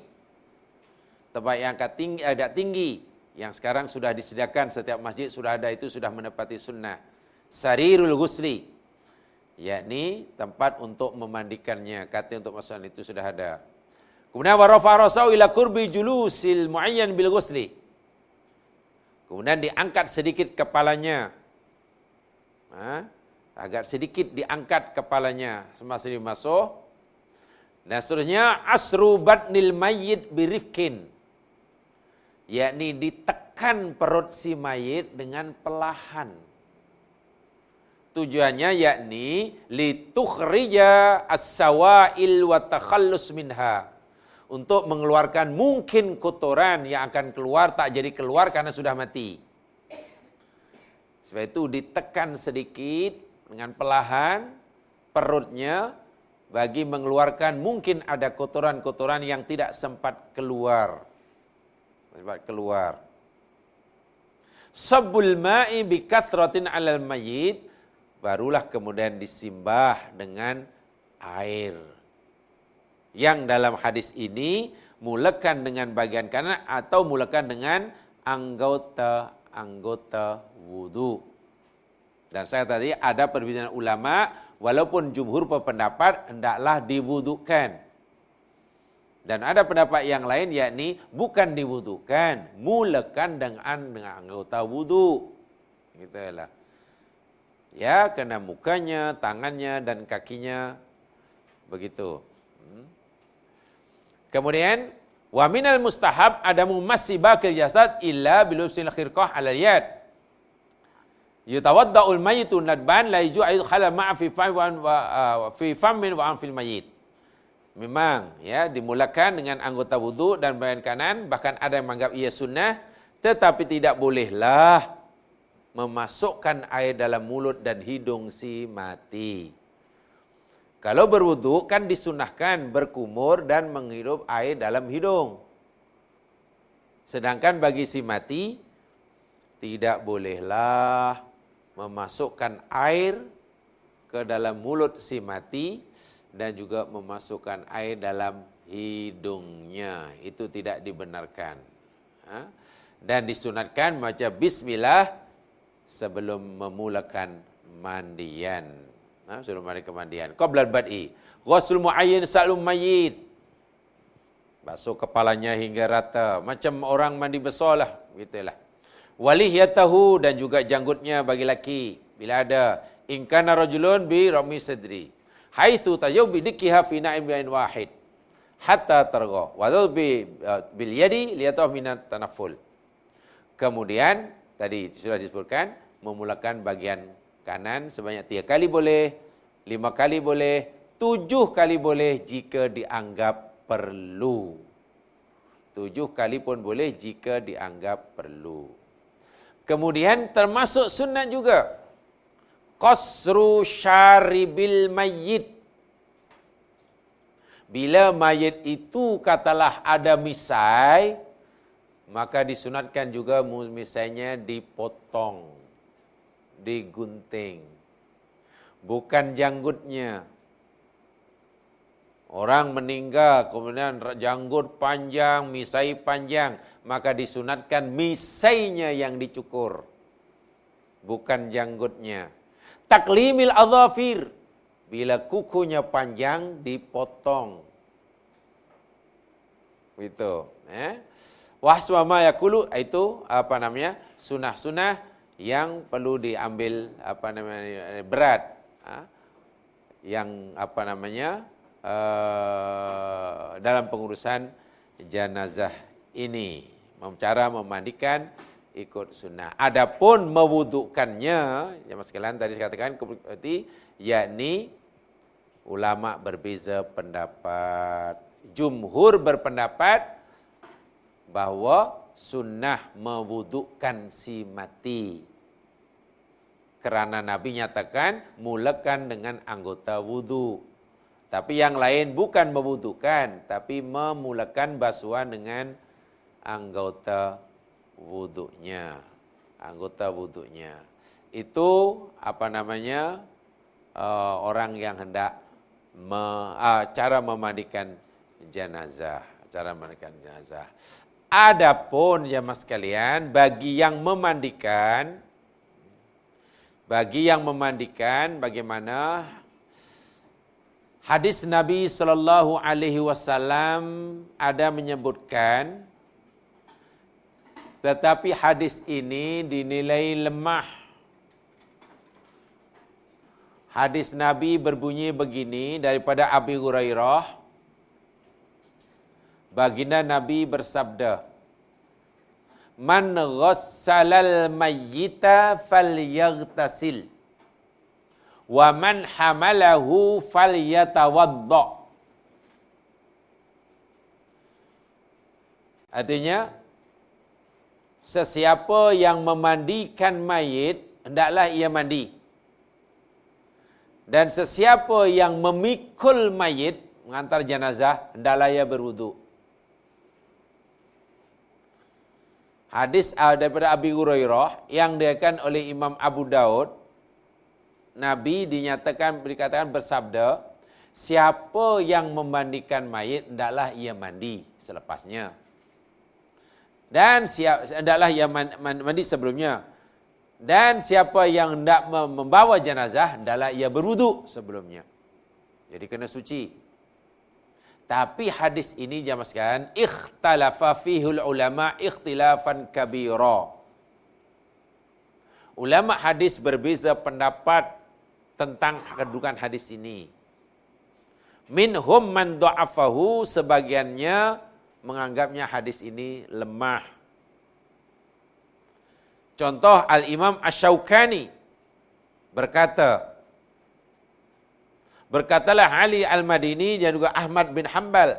Tempat yang agak tinggi, agak tinggi. Yang sekarang sudah disediakan setiap masjid sudah ada itu sudah menepati sunnah. Sarirul ghusli yakni tempat untuk memandikannya. Kata untuk masalah itu sudah ada. Kemudian warafa rasau ila kurbi julusil muayyan bil ghusli. Kemudian diangkat sedikit kepalanya. Ha? Agak sedikit diangkat kepalanya semasa dimasuk. Dan seterusnya asru batnil mayyit birifkin. Yakni ditekan perut si mayit dengan pelahan. Tujuannya yakni litukhrija as-sawail wa takhallus minha. Untuk mengeluarkan mungkin kotoran yang akan keluar tak jadi keluar karena sudah mati. Sebab itu ditekan sedikit dengan pelahan perutnya bagi mengeluarkan mungkin ada kotoran-kotoran yang tidak sempat keluar. Sempat keluar. Sabul ma'i bi kathratin 'alal mayyit barulah kemudian disimbah dengan air. Yang dalam hadis ini mulakan dengan bagian kanan atau mulakan dengan anggota-anggota wudu. Dan saya tadi ada perbedaan ulama walaupun jumhur berpendapat hendaklah diwudukan. Dan ada pendapat yang lain yakni bukan diwudukan, mulakan dengan dengan anggota wudu. Gitulah ya kena mukanya, tangannya dan kakinya begitu. Hmm. Kemudian wa minal mustahab adamu masibakil jasad illa bilubsil khirqah ala yad. Yutawadda'ul mayyitu nadban la yuju'u khala ma'a fi famin wa fi famin wa fil mayyit. Memang ya dimulakan dengan anggota wudu dan bagian kanan bahkan ada yang menganggap ia sunnah tetapi tidak bolehlah memasukkan air dalam mulut dan hidung si mati. Kalau berwudu kan disunahkan berkumur dan menghirup air dalam hidung. Sedangkan bagi si mati tidak bolehlah memasukkan air ke dalam mulut si mati dan juga memasukkan air dalam hidungnya. Itu tidak dibenarkan. Dan disunatkan macam bismillah sebelum memulakan mandian. Ha, sebelum mereka mandian. Qablal bad'i. Ghusl muayyin salum mayyit. Basuh kepalanya hingga rata. Macam orang mandi besar lah. Gitulah. Walihiyatahu dan juga janggutnya bagi laki. Bila ada. Inkana rajulun bi rami sadri. Haithu tajau bidikiha fi na'im bi'in wahid. Hatta targa. Wadau bi, uh, bil yadi liyatah minat tanaful. Kemudian tadi sudah disebutkan memulakan bagian kanan sebanyak tiga kali boleh, lima kali boleh, tujuh kali boleh jika dianggap perlu. Tujuh kali pun boleh jika dianggap perlu. Kemudian termasuk sunat juga. Qasru syaribil mayyit. Bila mayit itu katalah ada misai, maka disunatkan juga misainya dipotong, digunting. Bukan janggutnya, Orang meninggal, kemudian janggut panjang, misai panjang, maka disunatkan misainya yang dicukur. Bukan janggutnya. Taklimil azafir. Bila kukunya panjang, dipotong. Itu. Eh? Wahswama yakulu, itu apa namanya? Sunah-sunah yang perlu diambil apa namanya berat. Ha? Yang apa namanya? uh, dalam pengurusan jenazah ini. Cara memandikan ikut sunnah. Adapun mewudukannya, yang sekalian tadi saya katakan, seperti yakni ulama berbeza pendapat. Jumhur berpendapat bahawa sunnah mewudukkan si mati. Kerana Nabi nyatakan, mulakan dengan anggota wudhu. Tapi yang lain bukan membutuhkan, tapi memulakan basuhan dengan anggota wuduknya. Anggota wuduknya. Itu apa namanya uh, orang yang hendak me, uh, cara memandikan jenazah. Cara memandikan jenazah. Adapun ya mas kalian, bagi yang memandikan, bagi yang memandikan, bagaimana Hadis Nabi sallallahu alaihi wasallam ada menyebutkan tetapi hadis ini dinilai lemah. Hadis Nabi berbunyi begini daripada Abi Hurairah. Baginda Nabi bersabda, "Man ghassalal mayyita falyaghtasil." wa man hamalahu falyatawadda artinya sesiapa yang memandikan mayit hendaklah ia mandi dan sesiapa yang memikul mayit mengantar jenazah hendaklah ia berwudu Hadis uh, daripada Abi Hurairah yang diakan oleh Imam Abu Daud Nabi dinyatakan dikatakan bersabda, siapa yang memandikan mayit hendaklah ia mandi selepasnya. Dan siap hendaklah ia mandi sebelumnya. Dan siapa yang hendak membawa jenazah hendaklah ia berwuduk sebelumnya. Jadi kena suci. Tapi hadis ini jamaah sekalian, ikhtalafa fihul ulama ikhtilafan kabira. Ulama hadis berbeza pendapat tentang kedudukan hadis ini. Minhum man du'afahu sebagiannya menganggapnya hadis ini lemah. Contoh Al-Imam Ash-Shawkani berkata, berkatalah Ali Al-Madini dan juga Ahmad bin Hanbal,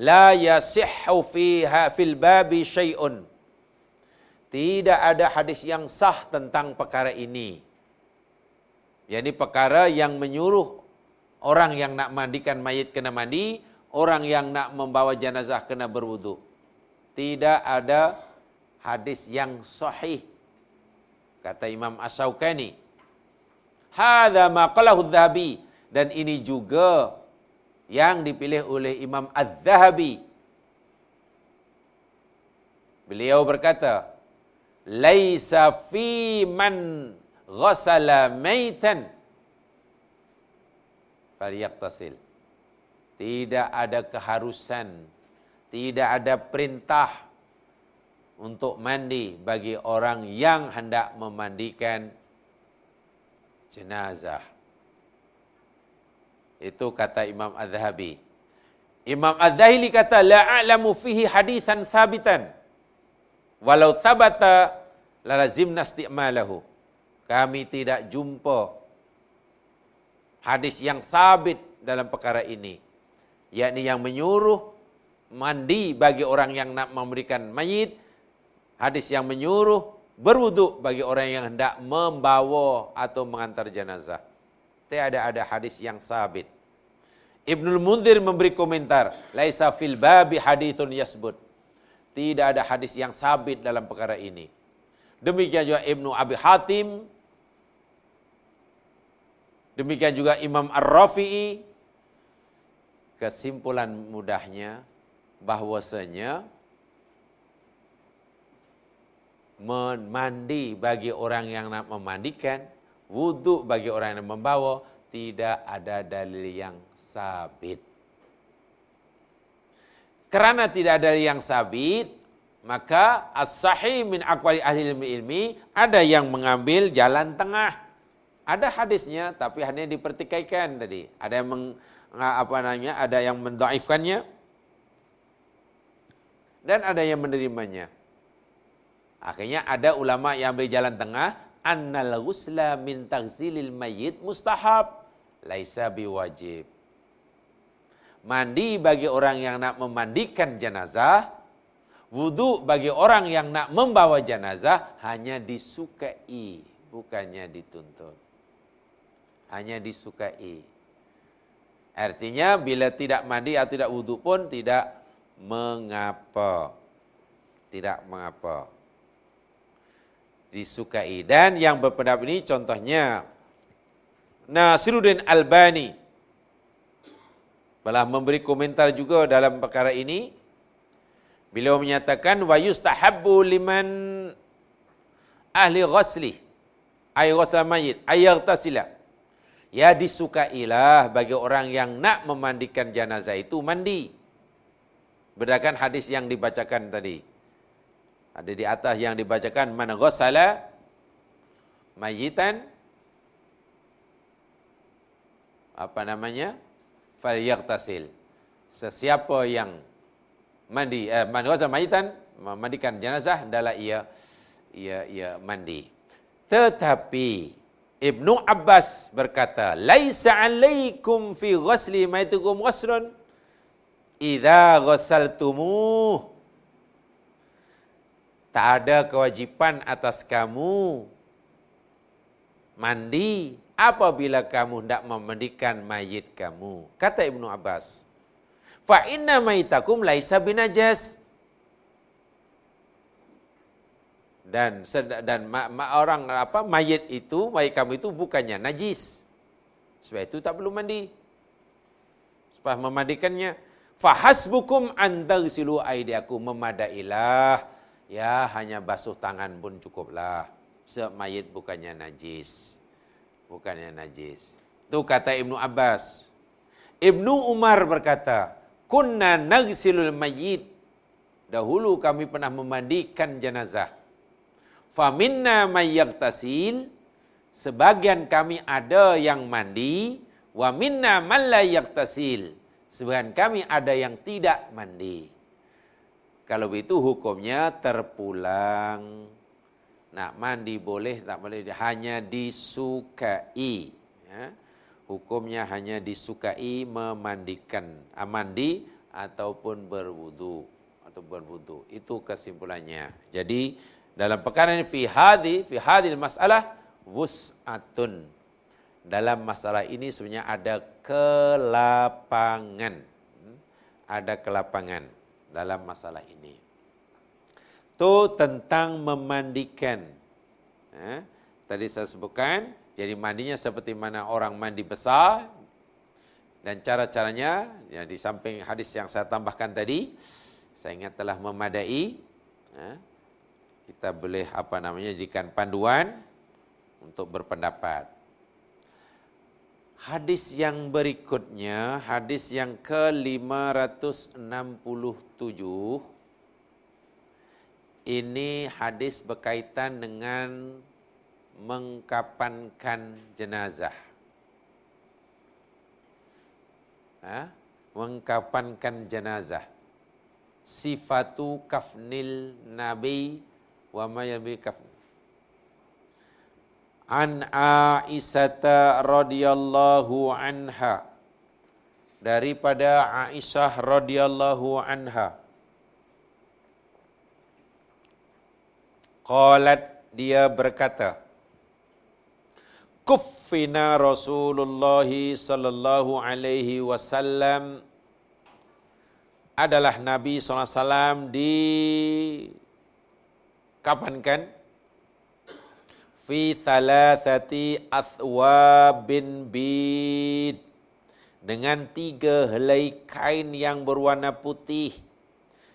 la yasihhu fiha fil babi syai'un. Tidak ada hadis yang sah tentang perkara ini. Jadi perkara yang menyuruh orang yang nak mandikan mayit kena mandi, orang yang nak membawa jenazah kena berwudu. Tidak ada hadis yang sahih. Kata Imam As-Sawqani. Hadza ma qalahu dhabi dan ini juga yang dipilih oleh Imam Az-Zahabi. Beliau berkata, "Laisa fi man ghasala maitan falyaqtasil tidak ada keharusan tidak ada perintah untuk mandi bagi orang yang hendak memandikan jenazah itu kata Imam Az-Zahabi Imam Az-Zahili kata la a'lamu fihi hadithan thabitan walau thabata la lazimna isti'malahu kami tidak jumpa hadis yang sabit dalam perkara ini yakni yang menyuruh mandi bagi orang yang nak memberikan mayit. Hadis yang menyuruh berwuduk bagi orang yang hendak membawa atau mengantar jenazah. Tiada ada hadis yang sabit. Ibnul Munzir memberi komentar, laisa fil babi hadithun yasbut. Tidak ada hadis yang sabit dalam perkara ini. Demikian juga Ibnu Abi Hatim. Demikian juga Imam Ar-Rafi'i. Kesimpulan mudahnya bahwasanya mandi bagi orang yang memandikan, wuduk bagi orang yang membawa, tidak ada dalil yang sabit. Kerana tidak ada yang sabit, maka as-sahih min aqwali ahli ilmi, ilmi ada yang mengambil jalan tengah. Ada hadisnya tapi hanya dipertikaikan tadi. Ada yang meng, apa namanya? Ada yang mendaifkannya dan ada yang menerimanya. Akhirnya ada ulama yang beri jalan tengah, annal ghusla min taghzilil mayyit mustahab, laisa biwajib mandi bagi orang yang nak memandikan jenazah, wudu bagi orang yang nak membawa jenazah hanya disukai, bukannya dituntut. Hanya disukai. Artinya bila tidak mandi atau tidak wudu pun tidak mengapa. Tidak mengapa. Disukai. Dan yang berpendapat ini contohnya Nasiruddin Albani telah memberi komentar juga dalam perkara ini. Beliau menyatakan wa yustahabbu liman ahli ghasli ay ghasl mayit ayaghtasila. Ya disukailah bagi orang yang nak memandikan jenazah itu mandi. Berdasarkan hadis yang dibacakan tadi. Ada di atas yang dibacakan man ghassala mayitan apa namanya? falyaqtasil. Sesiapa yang mandi eh, mandi ghusl mayitan memandikan jenazah adalah ia ia ia mandi. Tetapi Ibnu Abbas berkata, "Laisa 'alaikum fi ghusli maytikum ghuslun idza ghasaltumuh." Tak ada kewajipan atas kamu mandi apabila kamu hendak memandikan mayit kamu. Kata Ibnu Abbas, fa inna mayitakum laisa binajas. Dan dan ma, ma, orang apa mayit itu, mayit kamu itu bukannya najis. Sebab itu tak perlu mandi. Sebab memandikannya fahasbukum antagsilu aidiakum memadailah ya hanya basuh tangan pun cukuplah sebab mayit bukannya najis bukannya najis. Itu kata Ibnu Abbas. Ibnu Umar berkata, "Kunna nagsilul mayyit." Dahulu kami pernah memandikan jenazah. Faminna mayyagtasil. Sebagian kami ada yang mandi, wa minna man la yagtasil. Sebagian kami ada yang tidak mandi. Kalau begitu hukumnya terpulang. Nak mandi boleh tak boleh hanya disukai ya. hukumnya hanya disukai memandikan ah, mandi ataupun berwudu atau berwudu. Itu kesimpulannya. Jadi dalam perkara ini fi hadhi fi hadhil masalah wus'atun. Dalam masalah ini sebenarnya ada kelapangan. Hmm. ada kelapangan dalam masalah ini itu tentang memandikan. Eh, tadi saya sebutkan, jadi mandinya seperti mana orang mandi besar dan cara-caranya ya, di samping hadis yang saya tambahkan tadi, saya ingat telah memadai. Eh, kita boleh apa namanya jadikan panduan untuk berpendapat. Hadis yang berikutnya, hadis yang ke-567 ini hadis berkaitan dengan mengkapankan jenazah. Ha? Mengkapankan jenazah. Sifatu kafnil nabi wa mayabi kafn. An Aisyah radhiyallahu anha daripada Aisyah radhiyallahu anha qalat dia berkata kuffina Rasulullah sallallahu alaihi wasallam adalah Nabi SAW di kapan kan? Fi thalathati athwabin bid dengan tiga helai kain yang berwarna putih.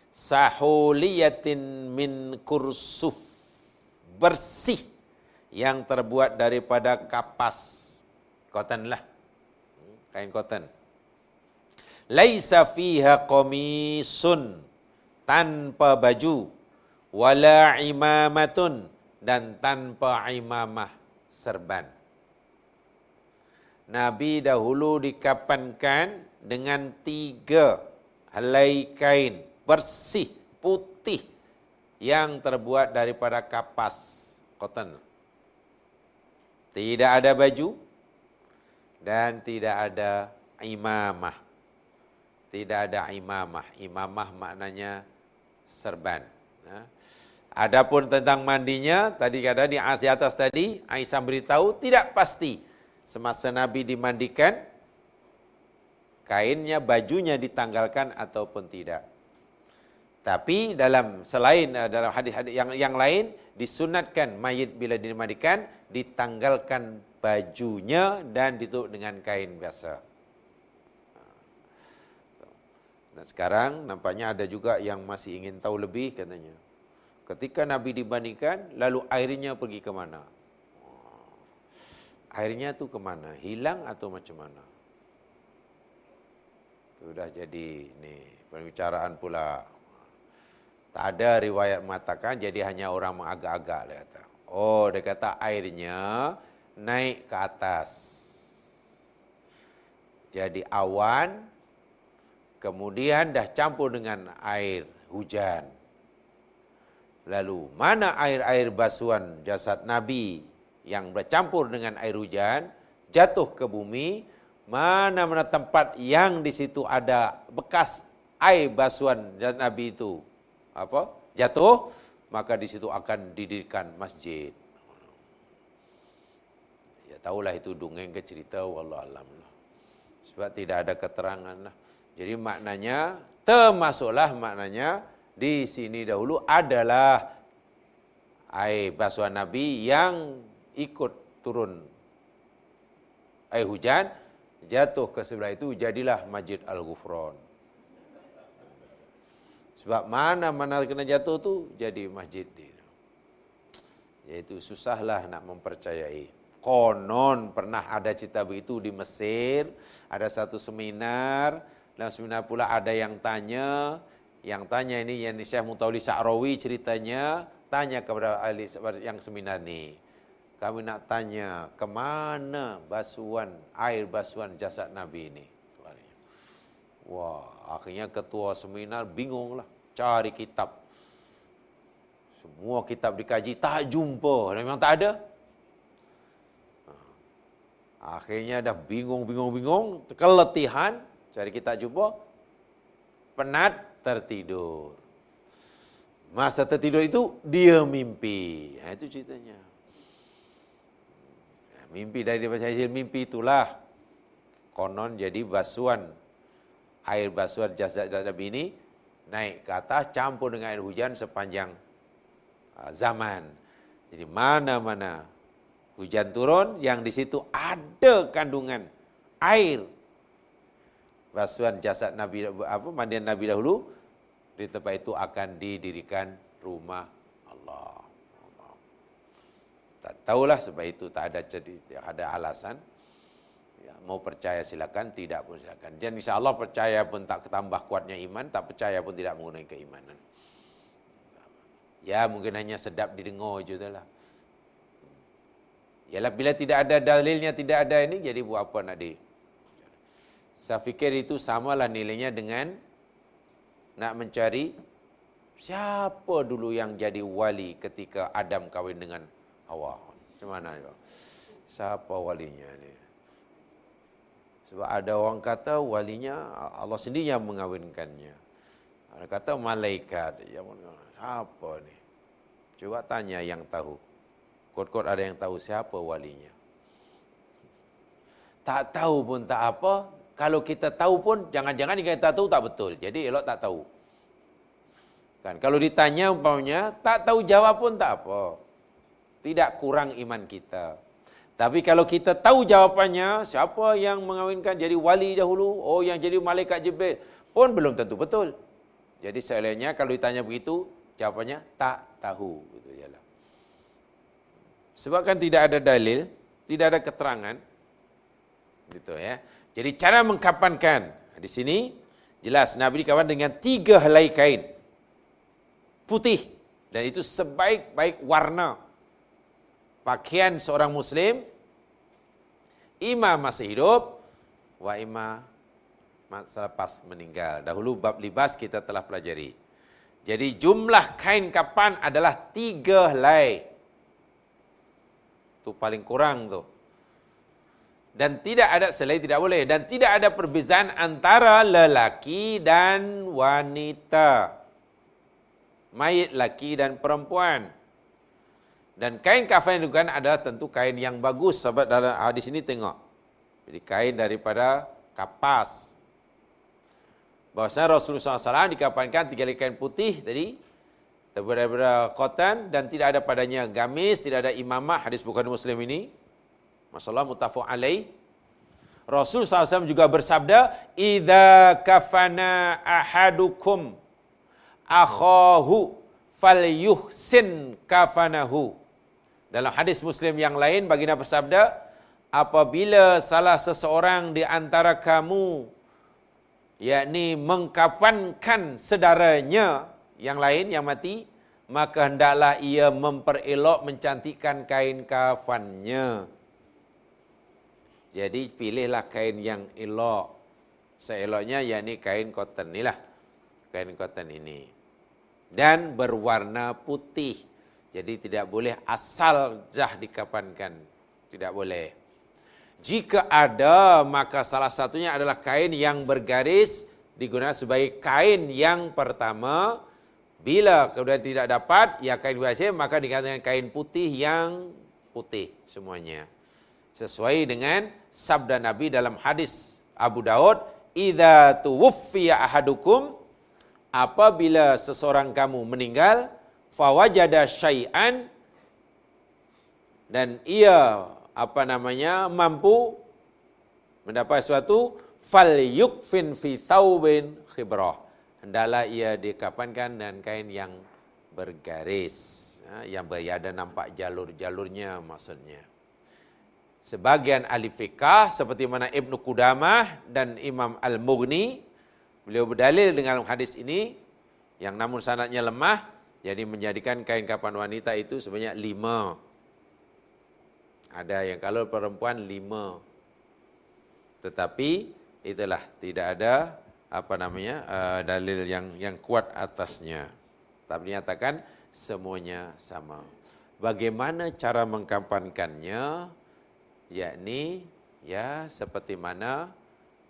Sahuliyatin min kursuf. Bersih yang terbuat daripada kapas. Kotan lah. Kain kotan laisa fiha qamisun. Tanpa baju. Wala imamatun dan tanpa imamah serban Nabi dahulu dikapankan dengan tiga helai kain bersih putih yang terbuat daripada kapas cotton. Tidak ada baju dan tidak ada imamah. Tidak ada imamah. Imamah maknanya serban. Ha? Adapun tentang mandinya, tadi kata di atas tadi, Aisyah beritahu tidak pasti semasa Nabi dimandikan, kainnya, bajunya ditanggalkan ataupun tidak. Tapi dalam selain eh, dalam hadis-hadis yang yang lain disunatkan mayit bila dimandikan ditanggalkan bajunya dan ditutup dengan kain biasa. Dan sekarang nampaknya ada juga yang masih ingin tahu lebih katanya. Ketika Nabi dimandikan, lalu airnya pergi ke mana? airnya tu ke mana? Hilang atau macam mana? Sudah jadi ni pembicaraan pula. Tak ada riwayat mengatakan jadi hanya orang mengagak-agak dia kata. Oh, dia kata airnya naik ke atas. Jadi awan kemudian dah campur dengan air hujan. Lalu mana air-air basuhan jasad Nabi yang bercampur dengan air hujan jatuh ke bumi? Mana-mana tempat yang di situ ada bekas air basuhan dan Nabi itu? Apa? Jatuh maka di situ akan didirikan masjid. Ya tahulah itu dongeng ke cerita wallah alam lah. Sebab tidak ada keterangan lah. Jadi maknanya termasuklah maknanya di sini dahulu adalah air basuhan Nabi yang ikut turun air hujan jatuh ke sebelah itu jadilah Masjid Al-Ghufran. Sebab mana-mana kena jatuh tu jadi masjid dia. Iaitu susahlah nak mempercayai. Konon pernah ada cerita begitu di Mesir, ada satu seminar, dalam seminar pula ada yang tanya, yang tanya ini yang Syekh Mutawli Sa'rawi ceritanya, tanya kepada ahli yang seminar ni kami nak tanya ke mana basuhan air basuhan jasad Nabi ini. Wah, akhirnya ketua seminar bingunglah cari kitab. Semua kitab dikaji tak jumpa, memang tak ada. Ha. Akhirnya dah bingung, bingung, bingung, keletihan, cari kitab jumpa, penat, tertidur. Masa tertidur itu, dia mimpi. Ha, itu ceritanya. Mimpi dari hasil mimpi itulah konon jadi basuhan air basuhan jasad Nabi ini naik ke atas campur dengan air hujan sepanjang uh, zaman. Jadi mana-mana hujan turun yang di situ ada kandungan air basuhan jasad Nabi apa mandian Nabi dahulu di tempat itu akan didirikan rumah tak tahulah sebab itu tak ada jadi ada alasan. Ya, mau percaya silakan, tidak pun silakan. Dan insya Allah percaya pun tak ketambah kuatnya iman, tak percaya pun tidak mengurangi keimanan. Ya mungkin hanya sedap didengar je lah. Yalah bila tidak ada dalilnya, tidak ada ini, jadi buat apa nak di? Saya fikir itu samalah nilainya dengan nak mencari siapa dulu yang jadi wali ketika Adam kawin dengan Hawa. Macam mana? Siapa walinya ni? Sebab ada orang kata walinya Allah sendiri yang mengawinkannya. Ada kata malaikat yang apa ni? Cuba tanya yang tahu. Kot-kot ada yang tahu siapa walinya. Tak tahu pun tak apa. Kalau kita tahu pun, jangan-jangan kita tahu tak betul. Jadi elok tak tahu. Kan kalau ditanya umpamanya tak tahu jawab pun tak apa. Tidak kurang iman kita. Tapi kalau kita tahu jawapannya, siapa yang mengawinkan jadi wali dahulu, oh yang jadi malaikat Jibril, pun belum tentu betul. Jadi selainnya kalau ditanya begitu, jawapannya tak tahu gitu jalan. Sebab kan tidak ada dalil, tidak ada keterangan. Gitu ya. Jadi cara mengkapankan di sini jelas Nabi dikawan dengan tiga helai kain putih dan itu sebaik-baik warna pakaian seorang muslim imam masih hidup wa imam selepas meninggal. Dahulu bab libas kita telah pelajari. Jadi jumlah kain kapan adalah tiga helai. Itu paling kurang tu. Dan tidak ada selain tidak boleh. Dan tidak ada perbezaan antara lelaki dan wanita mayit laki dan perempuan. Dan kain kafan yang digunakan adalah tentu kain yang bagus. Sebab dalam hadis ini tengok. Jadi kain daripada kapas. Bahasanya Rasulullah SAW dikapankan tiga kain putih tadi. Daripada cotton dan tidak ada padanya gamis, tidak ada imamah. Hadis bukan muslim ini. Masalah mutafu alaih. Rasul SAW juga bersabda, "Idza kafana ahadukum akhahu falyuhsin kafanahu. Dalam hadis Muslim yang lain baginda bersabda, apabila salah seseorang di antara kamu yakni mengkafankan saudaranya yang lain yang mati, maka hendaklah ia memperelok mencantikkan kain kafannya. Jadi pilihlah kain yang elok. Seeloknya yakni kain cotton inilah. Kain cotton ini dan berwarna putih. Jadi tidak boleh asal jah dikapankan. Tidak boleh. Jika ada, maka salah satunya adalah kain yang bergaris digunakan sebagai kain yang pertama. Bila kemudian tidak dapat, ya kain biasa, maka dikatakan kain putih yang putih semuanya. Sesuai dengan sabda Nabi dalam hadis Abu Daud, "Idza tuwfiya ahadukum apabila seseorang kamu meninggal fawajada syai'an dan ia apa namanya mampu mendapat sesuatu fal yukfin fi thawbin khibrah. Hendaklah ia dikapankan dan kain yang bergaris ha, yang berada nampak jalur-jalurnya maksudnya sebagian ahli fikah seperti mana Ibnu Qudamah dan Imam Al-Mughni Beliau berdalil dengan hadis ini yang namun sanatnya lemah jadi menjadikan kain kapan wanita itu sebanyak lima. Ada yang kalau perempuan lima. Tetapi itulah tidak ada apa namanya uh, dalil yang yang kuat atasnya. Tapi dinyatakan semuanya sama. Bagaimana cara mengkampankannya? Yakni ya seperti mana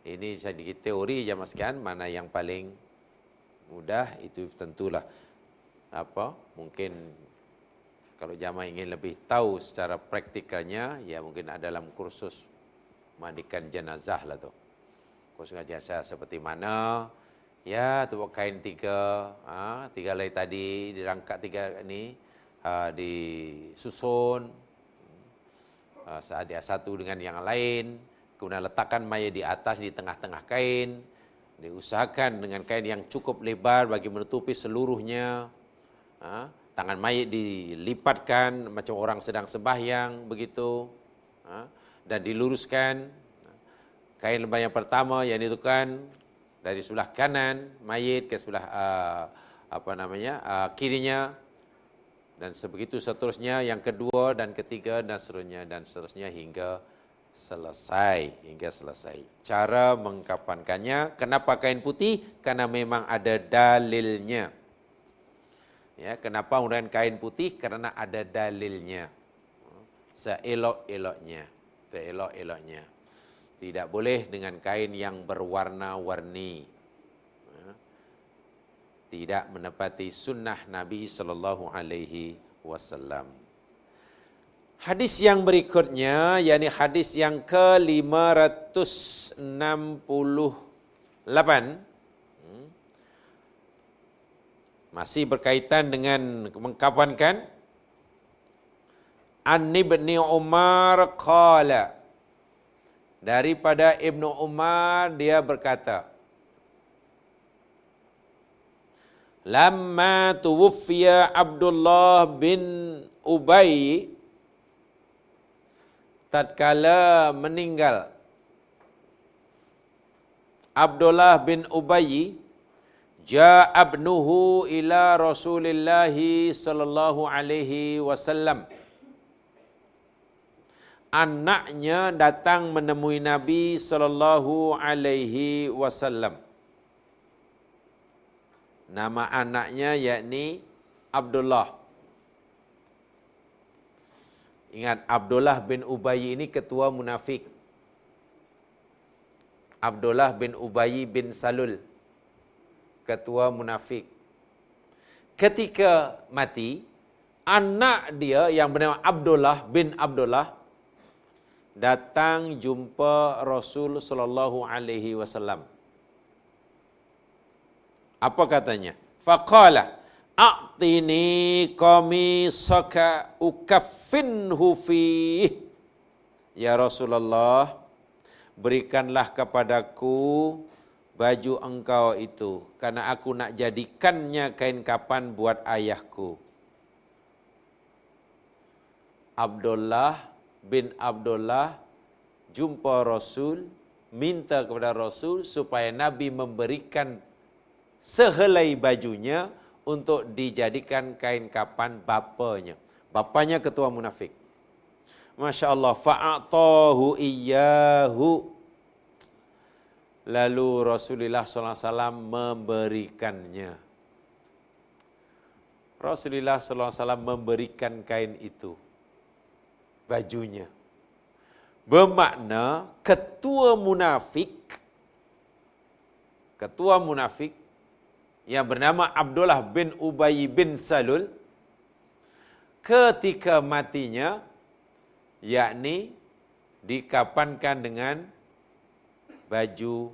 ini sedikit teori je sekian mana yang paling mudah itu tentulah. Apa? Mungkin kalau jamaah ingin lebih tahu secara praktikalnya ya mungkin ada dalam kursus mandikan jenazah lah tu. Kursus jenazah seperti mana ya tu kain tiga ha, tiga lay tadi dirangkat tiga ni ha, disusun saat dia satu dengan yang lain kemudian letakkan mayat di atas di tengah-tengah kain diusahakan dengan kain yang cukup lebar bagi menutupi seluruhnya ha? tangan mayat dilipatkan macam orang sedang sembahyang begitu ha? dan diluruskan kain lembar yang pertama yang ditukan dari sebelah kanan mayat ke sebelah apa namanya kirinya dan sebegitu seterusnya yang kedua dan ketiga dan seterusnya dan seterusnya hingga selesai hingga selesai. Cara mengkapankannya, kenapa kain putih? Karena memang ada dalilnya. Ya, kenapa menggunakan kain putih? Karena ada dalilnya. Seelok-eloknya. Seelok-eloknya. Tidak boleh dengan kain yang berwarna-warni. Tidak menepati sunnah Nabi sallallahu alaihi wasallam. Hadis yang berikutnya yakni hadis yang ke-568 hmm. masih berkaitan dengan mengkapankan An Ibni Umar qala daripada Ibnu Umar dia berkata Lamma tuwfiya Abdullah bin Ubay tatkala meninggal Abdullah bin Ubay ja'abnuhu ila Rasulillah sallallahu alaihi wasallam anaknya datang menemui Nabi sallallahu alaihi wasallam. Nama anaknya yakni Abdullah. Ingat Abdullah bin Ubay ini ketua munafik. Abdullah bin Ubay bin Salul ketua munafik. Ketika mati, anak dia yang bernama Abdullah bin Abdullah datang jumpa Rasul sallallahu alaihi wasallam. Apa katanya? Faqala a'tini qamisaka ukaffinhu fi Ya Rasulullah berikanlah kepadaku baju engkau itu karena aku nak jadikannya kain kapan buat ayahku. Abdullah bin Abdullah jumpa Rasul, minta kepada Rasul supaya Nabi memberikan sehelai bajunya untuk dijadikan kain kapan bapanya. Bapanya ketua munafik. Masya Allah. Fa'atahu iyyahu. Lalu Rasulullah SAW memberikannya. Rasulullah SAW memberikan kain itu bajunya. Bermakna ketua munafik ketua munafik yang bernama Abdullah bin Ubay bin Salul ketika matinya yakni dikapankan dengan baju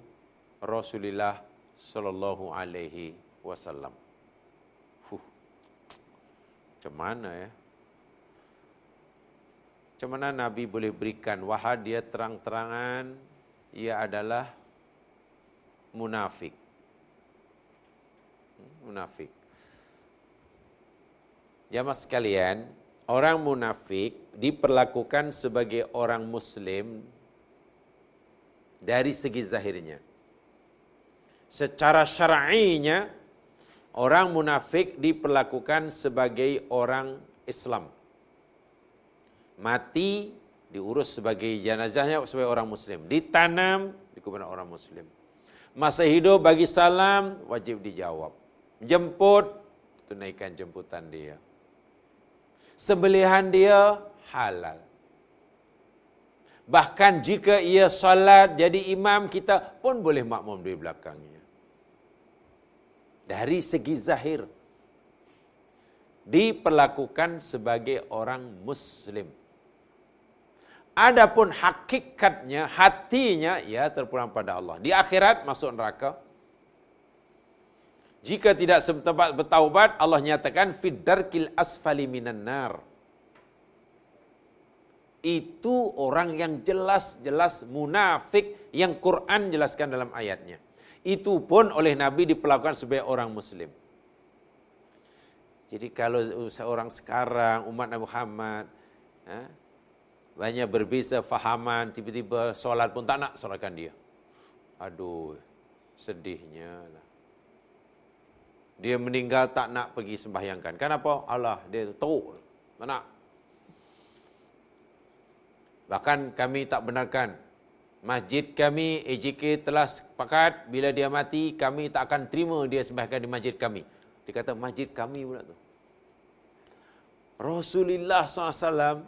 Rasulullah sallallahu alaihi wasallam. Fuh. Macam mana ya? Macam mana Nabi boleh berikan wahad dia terang-terangan ia adalah munafik. Munafik. Jamaah sekalian, orang munafik diperlakukan sebagai orang muslim dari segi zahirnya. Secara syar'inya orang munafik diperlakukan sebagai orang Islam mati diurus sebagai jenazahnya sebagai orang muslim ditanam di kuburan orang muslim masa hidup bagi salam wajib dijawab jemput tunaikan jemputan dia sebelihan dia halal bahkan jika ia salat jadi imam kita pun boleh makmum di belakangnya dari segi zahir diperlakukan sebagai orang muslim Adapun hakikatnya, hatinya, ya terpulang pada Allah. Di akhirat masuk neraka. Jika tidak sempat bertaubat, Allah nyatakan fiddarkil asfali minan nar. Itu orang yang jelas-jelas munafik yang Quran jelaskan dalam ayatnya. Itu pun oleh Nabi diperlakukan sebagai orang Muslim. Jadi kalau seorang sekarang umat Nabi Muhammad, ha, banyak berbeza fahaman, tiba-tiba solat pun tak nak solatkan dia. Aduh, sedihnya lah. Dia meninggal tak nak pergi sembahyangkan. Kenapa? Allah, dia tahu. Tak nak. Bahkan kami tak benarkan. Masjid kami, AJK telah sepakat bila dia mati, kami tak akan terima dia sembahyangkan di masjid kami. Dia kata, masjid kami pula tu. Rasulullah SAW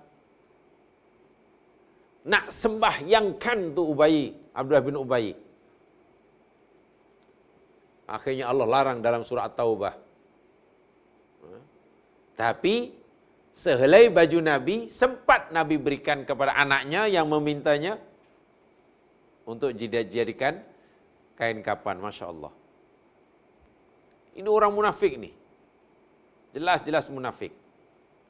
nak sembahyangkan tu Ubay, Abdullah bin Ubay. Akhirnya Allah larang dalam surah At-Taubah. Ha? Tapi sehelai baju Nabi sempat Nabi berikan kepada anaknya yang memintanya untuk dijadikan kain kapan, masya Allah. Ini orang munafik ni. Jelas-jelas munafik.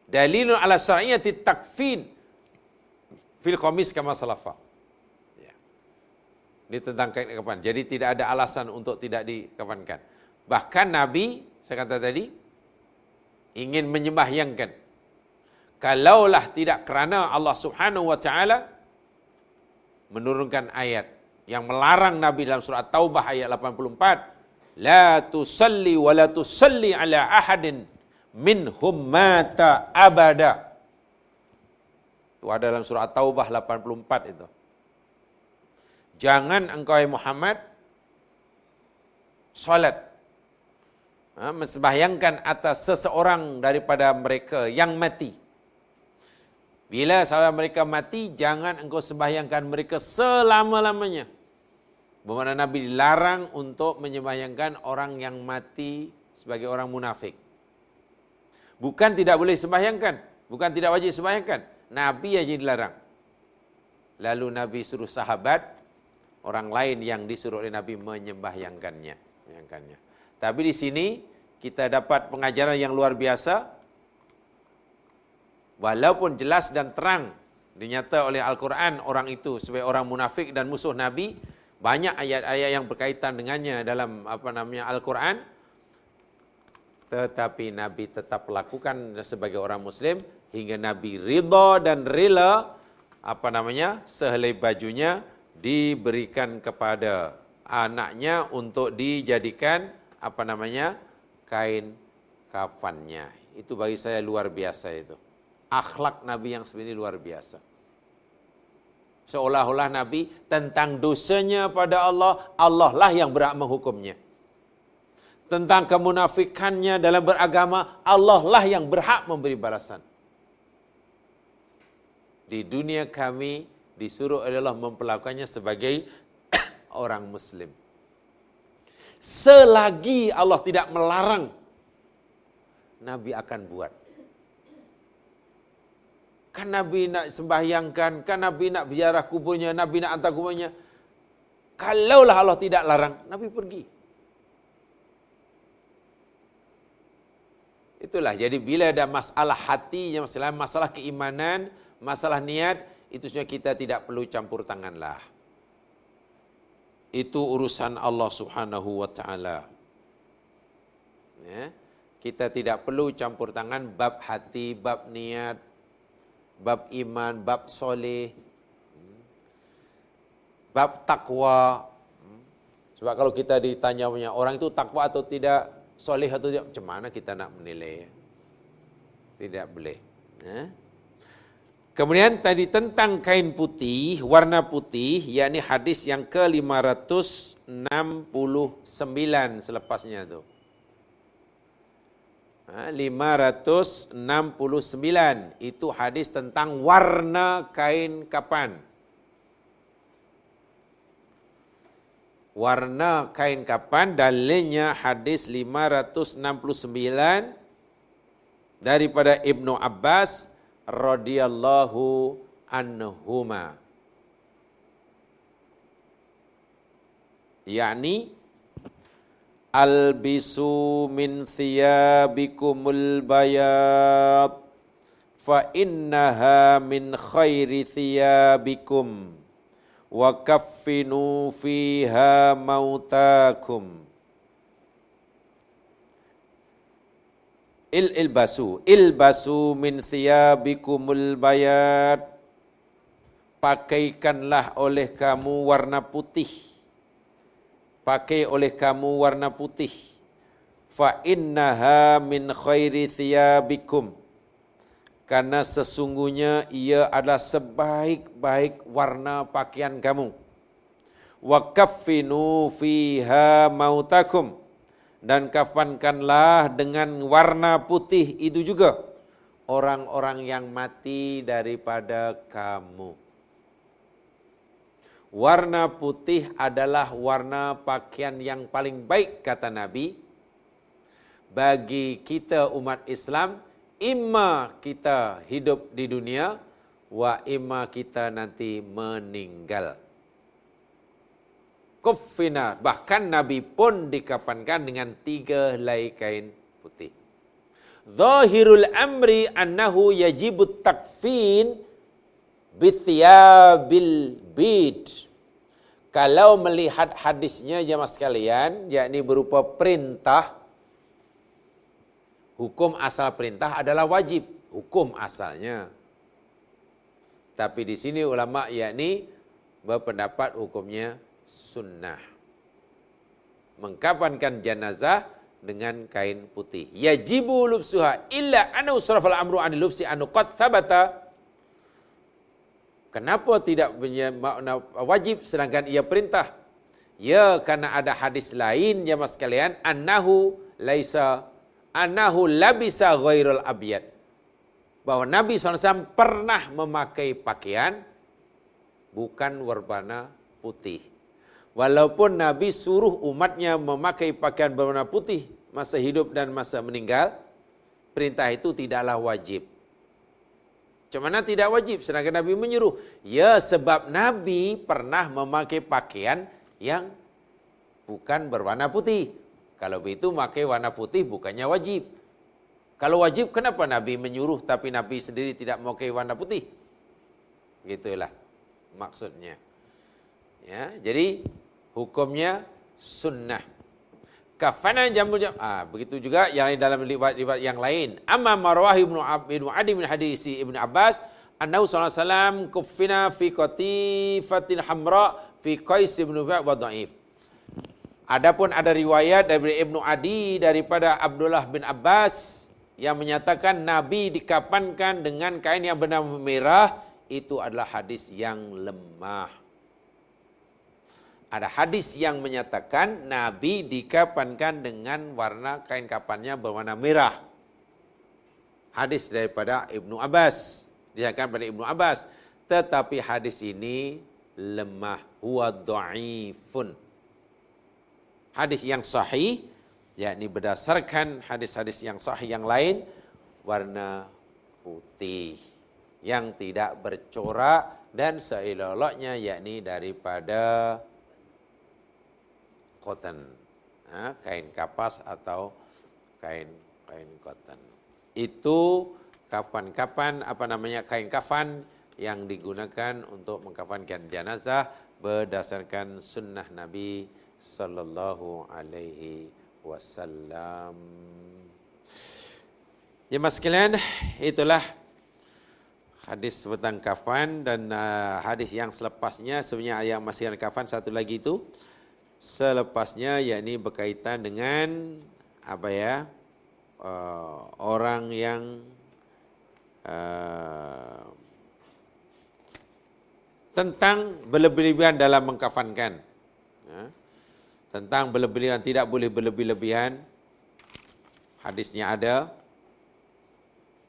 Dalilun ala syar'iyyati takfin fil qamis kama salafa. Ini tentang kain kapan. Jadi tidak ada alasan untuk tidak dikafankan. Bahkan Nabi, saya kata tadi, ingin menyembahyangkan. Kalaulah tidak kerana Allah subhanahu wa ta'ala menurunkan ayat yang melarang Nabi dalam surat Taubah ayat 84 la tusalli wa la tusalli ala ahadin minhum mata abada itu ada dalam surat Taubah 84 itu jangan engkau Muhammad salat ha, membayangkan atas seseorang daripada mereka yang mati bila saudara mereka mati, jangan engkau sembahyangkan mereka selama-lamanya. Bermakna Nabi dilarang untuk menyembahyangkan orang yang mati sebagai orang munafik. Bukan tidak boleh sembahyangkan. Bukan tidak wajib sembahyangkan. Nabi aja dilarang. Lalu Nabi suruh sahabat, orang lain yang disuruh oleh Nabi menyembahyangkannya. menyembahyangkannya. Tapi di sini kita dapat pengajaran yang luar biasa walaupun jelas dan terang dinyata oleh Al-Quran orang itu sebagai orang munafik dan musuh Nabi, banyak ayat-ayat yang berkaitan dengannya dalam apa namanya Al-Quran, tetapi Nabi tetap lakukan sebagai orang Muslim hingga Nabi ridha dan rela apa namanya sehelai bajunya diberikan kepada anaknya untuk dijadikan apa namanya kain kafannya. Itu bagi saya luar biasa itu akhlak Nabi yang sebenarnya luar biasa. Seolah-olah Nabi tentang dosanya pada Allah, Allah lah yang berhak menghukumnya. Tentang kemunafikannya dalam beragama, Allah lah yang berhak memberi balasan. Di dunia kami disuruh adalah memperlakukannya sebagai orang Muslim. Selagi Allah tidak melarang, Nabi akan buat. Kan Nabi nak sembahyangkan, kan Nabi nak ziarah kuburnya, Nabi nak hantar kuburnya. Kalaulah Allah tidak larang, Nabi pergi. Itulah, jadi bila ada masalah hati, masalah, masalah keimanan, masalah niat, itu semua kita tidak perlu campur tanganlah. Itu urusan Allah subhanahu wa ta'ala. Ya. Kita tidak perlu campur tangan bab hati, bab niat, bab iman, bab soleh, bab takwa. Sebab kalau kita ditanya punya orang itu takwa atau tidak, soleh atau tidak, macam mana kita nak menilai? Tidak boleh. Eh? Kemudian tadi tentang kain putih, warna putih, yakni hadis yang ke-569 selepasnya itu. 569 itu hadis tentang warna kain kapan. Warna kain kapan dalilnya hadis 569 daripada Ibnu Abbas radhiyallahu anhuma. yakni albisu min thiyabikumul bayad fa innaha min khairi thiyabikum wa kaffinu fiha mautakum il ilbasu. Ilbasu min thiyabikumul bayad pakaikanlah oleh kamu warna putih. Pakai oleh kamu warna putih. Fa innaha min khairi thiyabikum. Karena sesungguhnya ia adalah sebaik-baik warna pakaian kamu. Wa kaffinu fiha mautakum dan kafankanlah dengan warna putih itu juga orang-orang yang mati daripada kamu Warna putih adalah warna pakaian yang paling baik kata Nabi. Bagi kita umat Islam, imma kita hidup di dunia wa imma kita nanti meninggal. Kuffina bahkan Nabi pun dikapankan dengan tiga helai kain putih. Zahirul amri annahu yajibut takfin bithiyabil bid. Kalau melihat hadisnya jemaah sekalian, yakni berupa perintah, hukum asal perintah adalah wajib. Hukum asalnya. Tapi di sini ulama yakni berpendapat hukumnya sunnah. Mengkapankan jenazah dengan kain putih. Yajibu lubsuha illa anu surafal amru an lubsi anu qad thabata. Kenapa tidak wajib sedangkan ia perintah? Ya karena ada hadis lain ya mas sekalian annahu laisa annahu labisa ghairul abyad. Bahwa Nabi SAW pernah memakai pakaian bukan warna putih. Walaupun Nabi suruh umatnya memakai pakaian berwarna putih masa hidup dan masa meninggal, perintah itu tidaklah wajib. Mana tidak wajib? Sedangkan Nabi menyuruh. Ya sebab Nabi pernah memakai pakaian yang bukan berwarna putih. Kalau begitu memakai warna putih bukannya wajib. Kalau wajib kenapa Nabi menyuruh tapi Nabi sendiri tidak memakai warna putih? Gitulah maksudnya. Ya, jadi hukumnya sunnah. Kafana jamul jam. Ah, begitu juga yang dalam riwayat yang lain. Amma marwah ibnu ibnu Adi bin hadis ibnu Abbas, alaihi wasallam kuffina fi qatifatin hamra fi Qais ibnu wa dhaif. Adapun ada riwayat dari Ibnu Adi daripada Abdullah bin Abbas yang menyatakan Nabi dikapankan dengan kain yang benar merah itu adalah hadis yang lemah ada hadis yang menyatakan Nabi dikapankan dengan warna kain kapannya berwarna merah. Hadis daripada Ibnu Abbas. Disangkan pada Ibnu Abbas. Tetapi hadis ini lemah. Huwa da'ifun. Hadis yang sahih. yakni berdasarkan hadis-hadis yang sahih yang lain. Warna putih. Yang tidak bercorak. Dan seelok-eloknya yakni daripada cotton, ha, kain kapas atau kain kain cotton. Itu kapan-kapan apa namanya kain kafan yang digunakan untuk mengkafankan jenazah berdasarkan sunnah Nabi sallallahu alaihi wasallam. Ya mas sekalian, itulah hadis tentang kafan dan uh, hadis yang selepasnya sebenarnya yang masih kafan satu lagi itu selepasnya yakni berkaitan dengan apa ya uh, orang yang uh, tentang berlebihan dalam mengkafankan. Ya. tentang berlebihan tidak boleh berlebih-lebihan. Hadisnya ada.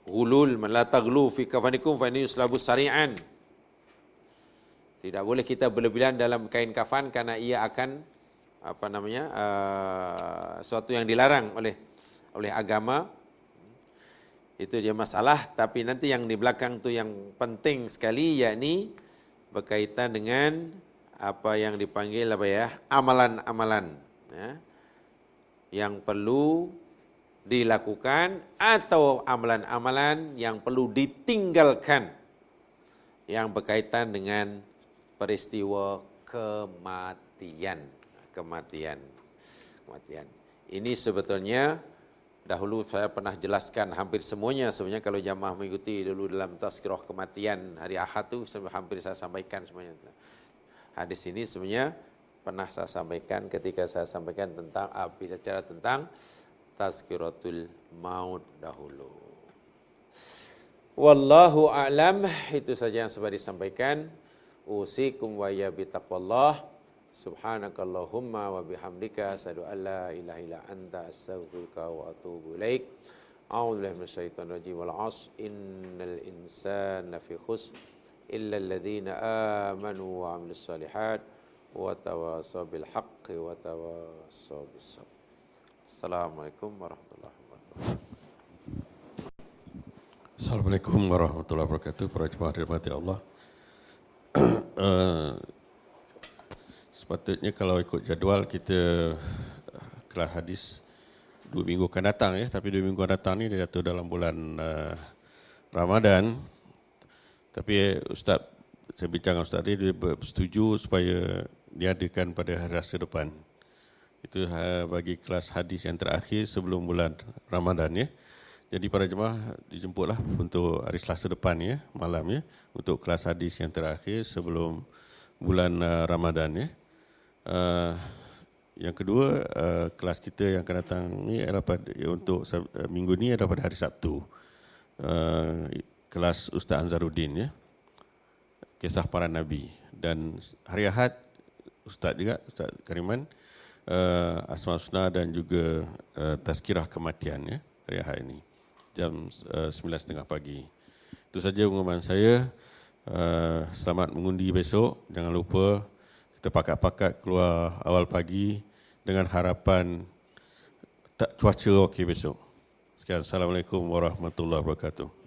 Gulul la taglu fi kafanikum fa inni yuslabu sari'an. Tidak boleh kita berlebihan dalam kain kafan karena ia akan apa namanya uh, suatu yang dilarang oleh oleh agama. Itu dia masalah tapi nanti yang di belakang tu yang penting sekali yakni berkaitan dengan apa yang dipanggil apa ya amalan-amalan ya, yang perlu dilakukan atau amalan-amalan yang perlu ditinggalkan yang berkaitan dengan peristiwa kematian kematian. Kematian. Ini sebetulnya dahulu saya pernah jelaskan hampir semuanya sebenarnya kalau jamaah mengikuti dulu dalam tazkirah kematian hari Ahad itu hampir saya sampaikan semuanya. Hadis ini sebenarnya pernah saya sampaikan ketika saya sampaikan tentang api bicara tentang tazkiratul maut dahulu. Wallahu a'lam itu saja yang sempat disampaikan. Usikum wa ya bitaqwallah. سبحانك اللهم وبحمدك أشهد أن لا إله إلا أنت أستغفرك وأتوب إليك أعوذ بالله من الشيطان الرجيم والعصر إن الإنسان في خسر إلا الذين آمنوا وعملوا الصالحات وتواصوا بالحق وتواصوا بالصبر السلام عليكم ورحمة الله وبركاته Assalamualaikum warahmatullahi wabarakatuh. Para jemaah dirahmati Allah. Eh, sepatutnya kalau ikut jadual kita uh, kelas hadis dua minggu akan datang ya. Tapi dua minggu akan datang ni dia jatuh dalam bulan uh, Ramadan. Tapi eh, Ustaz, saya bincang dengan Ustaz tadi, dia bersetuju supaya diadakan pada hari Selasa depan. Itu uh, bagi kelas hadis yang terakhir sebelum bulan Ramadan ya. Jadi para jemaah dijemputlah untuk hari Selasa depan ya, malam ya, untuk kelas hadis yang terakhir sebelum bulan uh, Ramadan ya. Uh, yang kedua, uh, kelas kita yang akan datang ni adalah pada, ya, untuk uh, minggu ni adalah pada hari Sabtu. Uh, kelas Ustaz Anzaruddin ya. Kisah para Nabi. Dan hari Ahad, Ustaz juga, Ustaz Kariman, uh, Asma Husna dan juga uh, Tazkirah Kematian ya, hari Ahad ini jam uh, 9.30 pagi. Itu saja pengumuman saya. Uh, selamat mengundi besok. Jangan lupa kita pakat-pakat keluar awal pagi dengan harapan tak cuaca okey besok. Sekian. Assalamualaikum warahmatullahi wabarakatuh.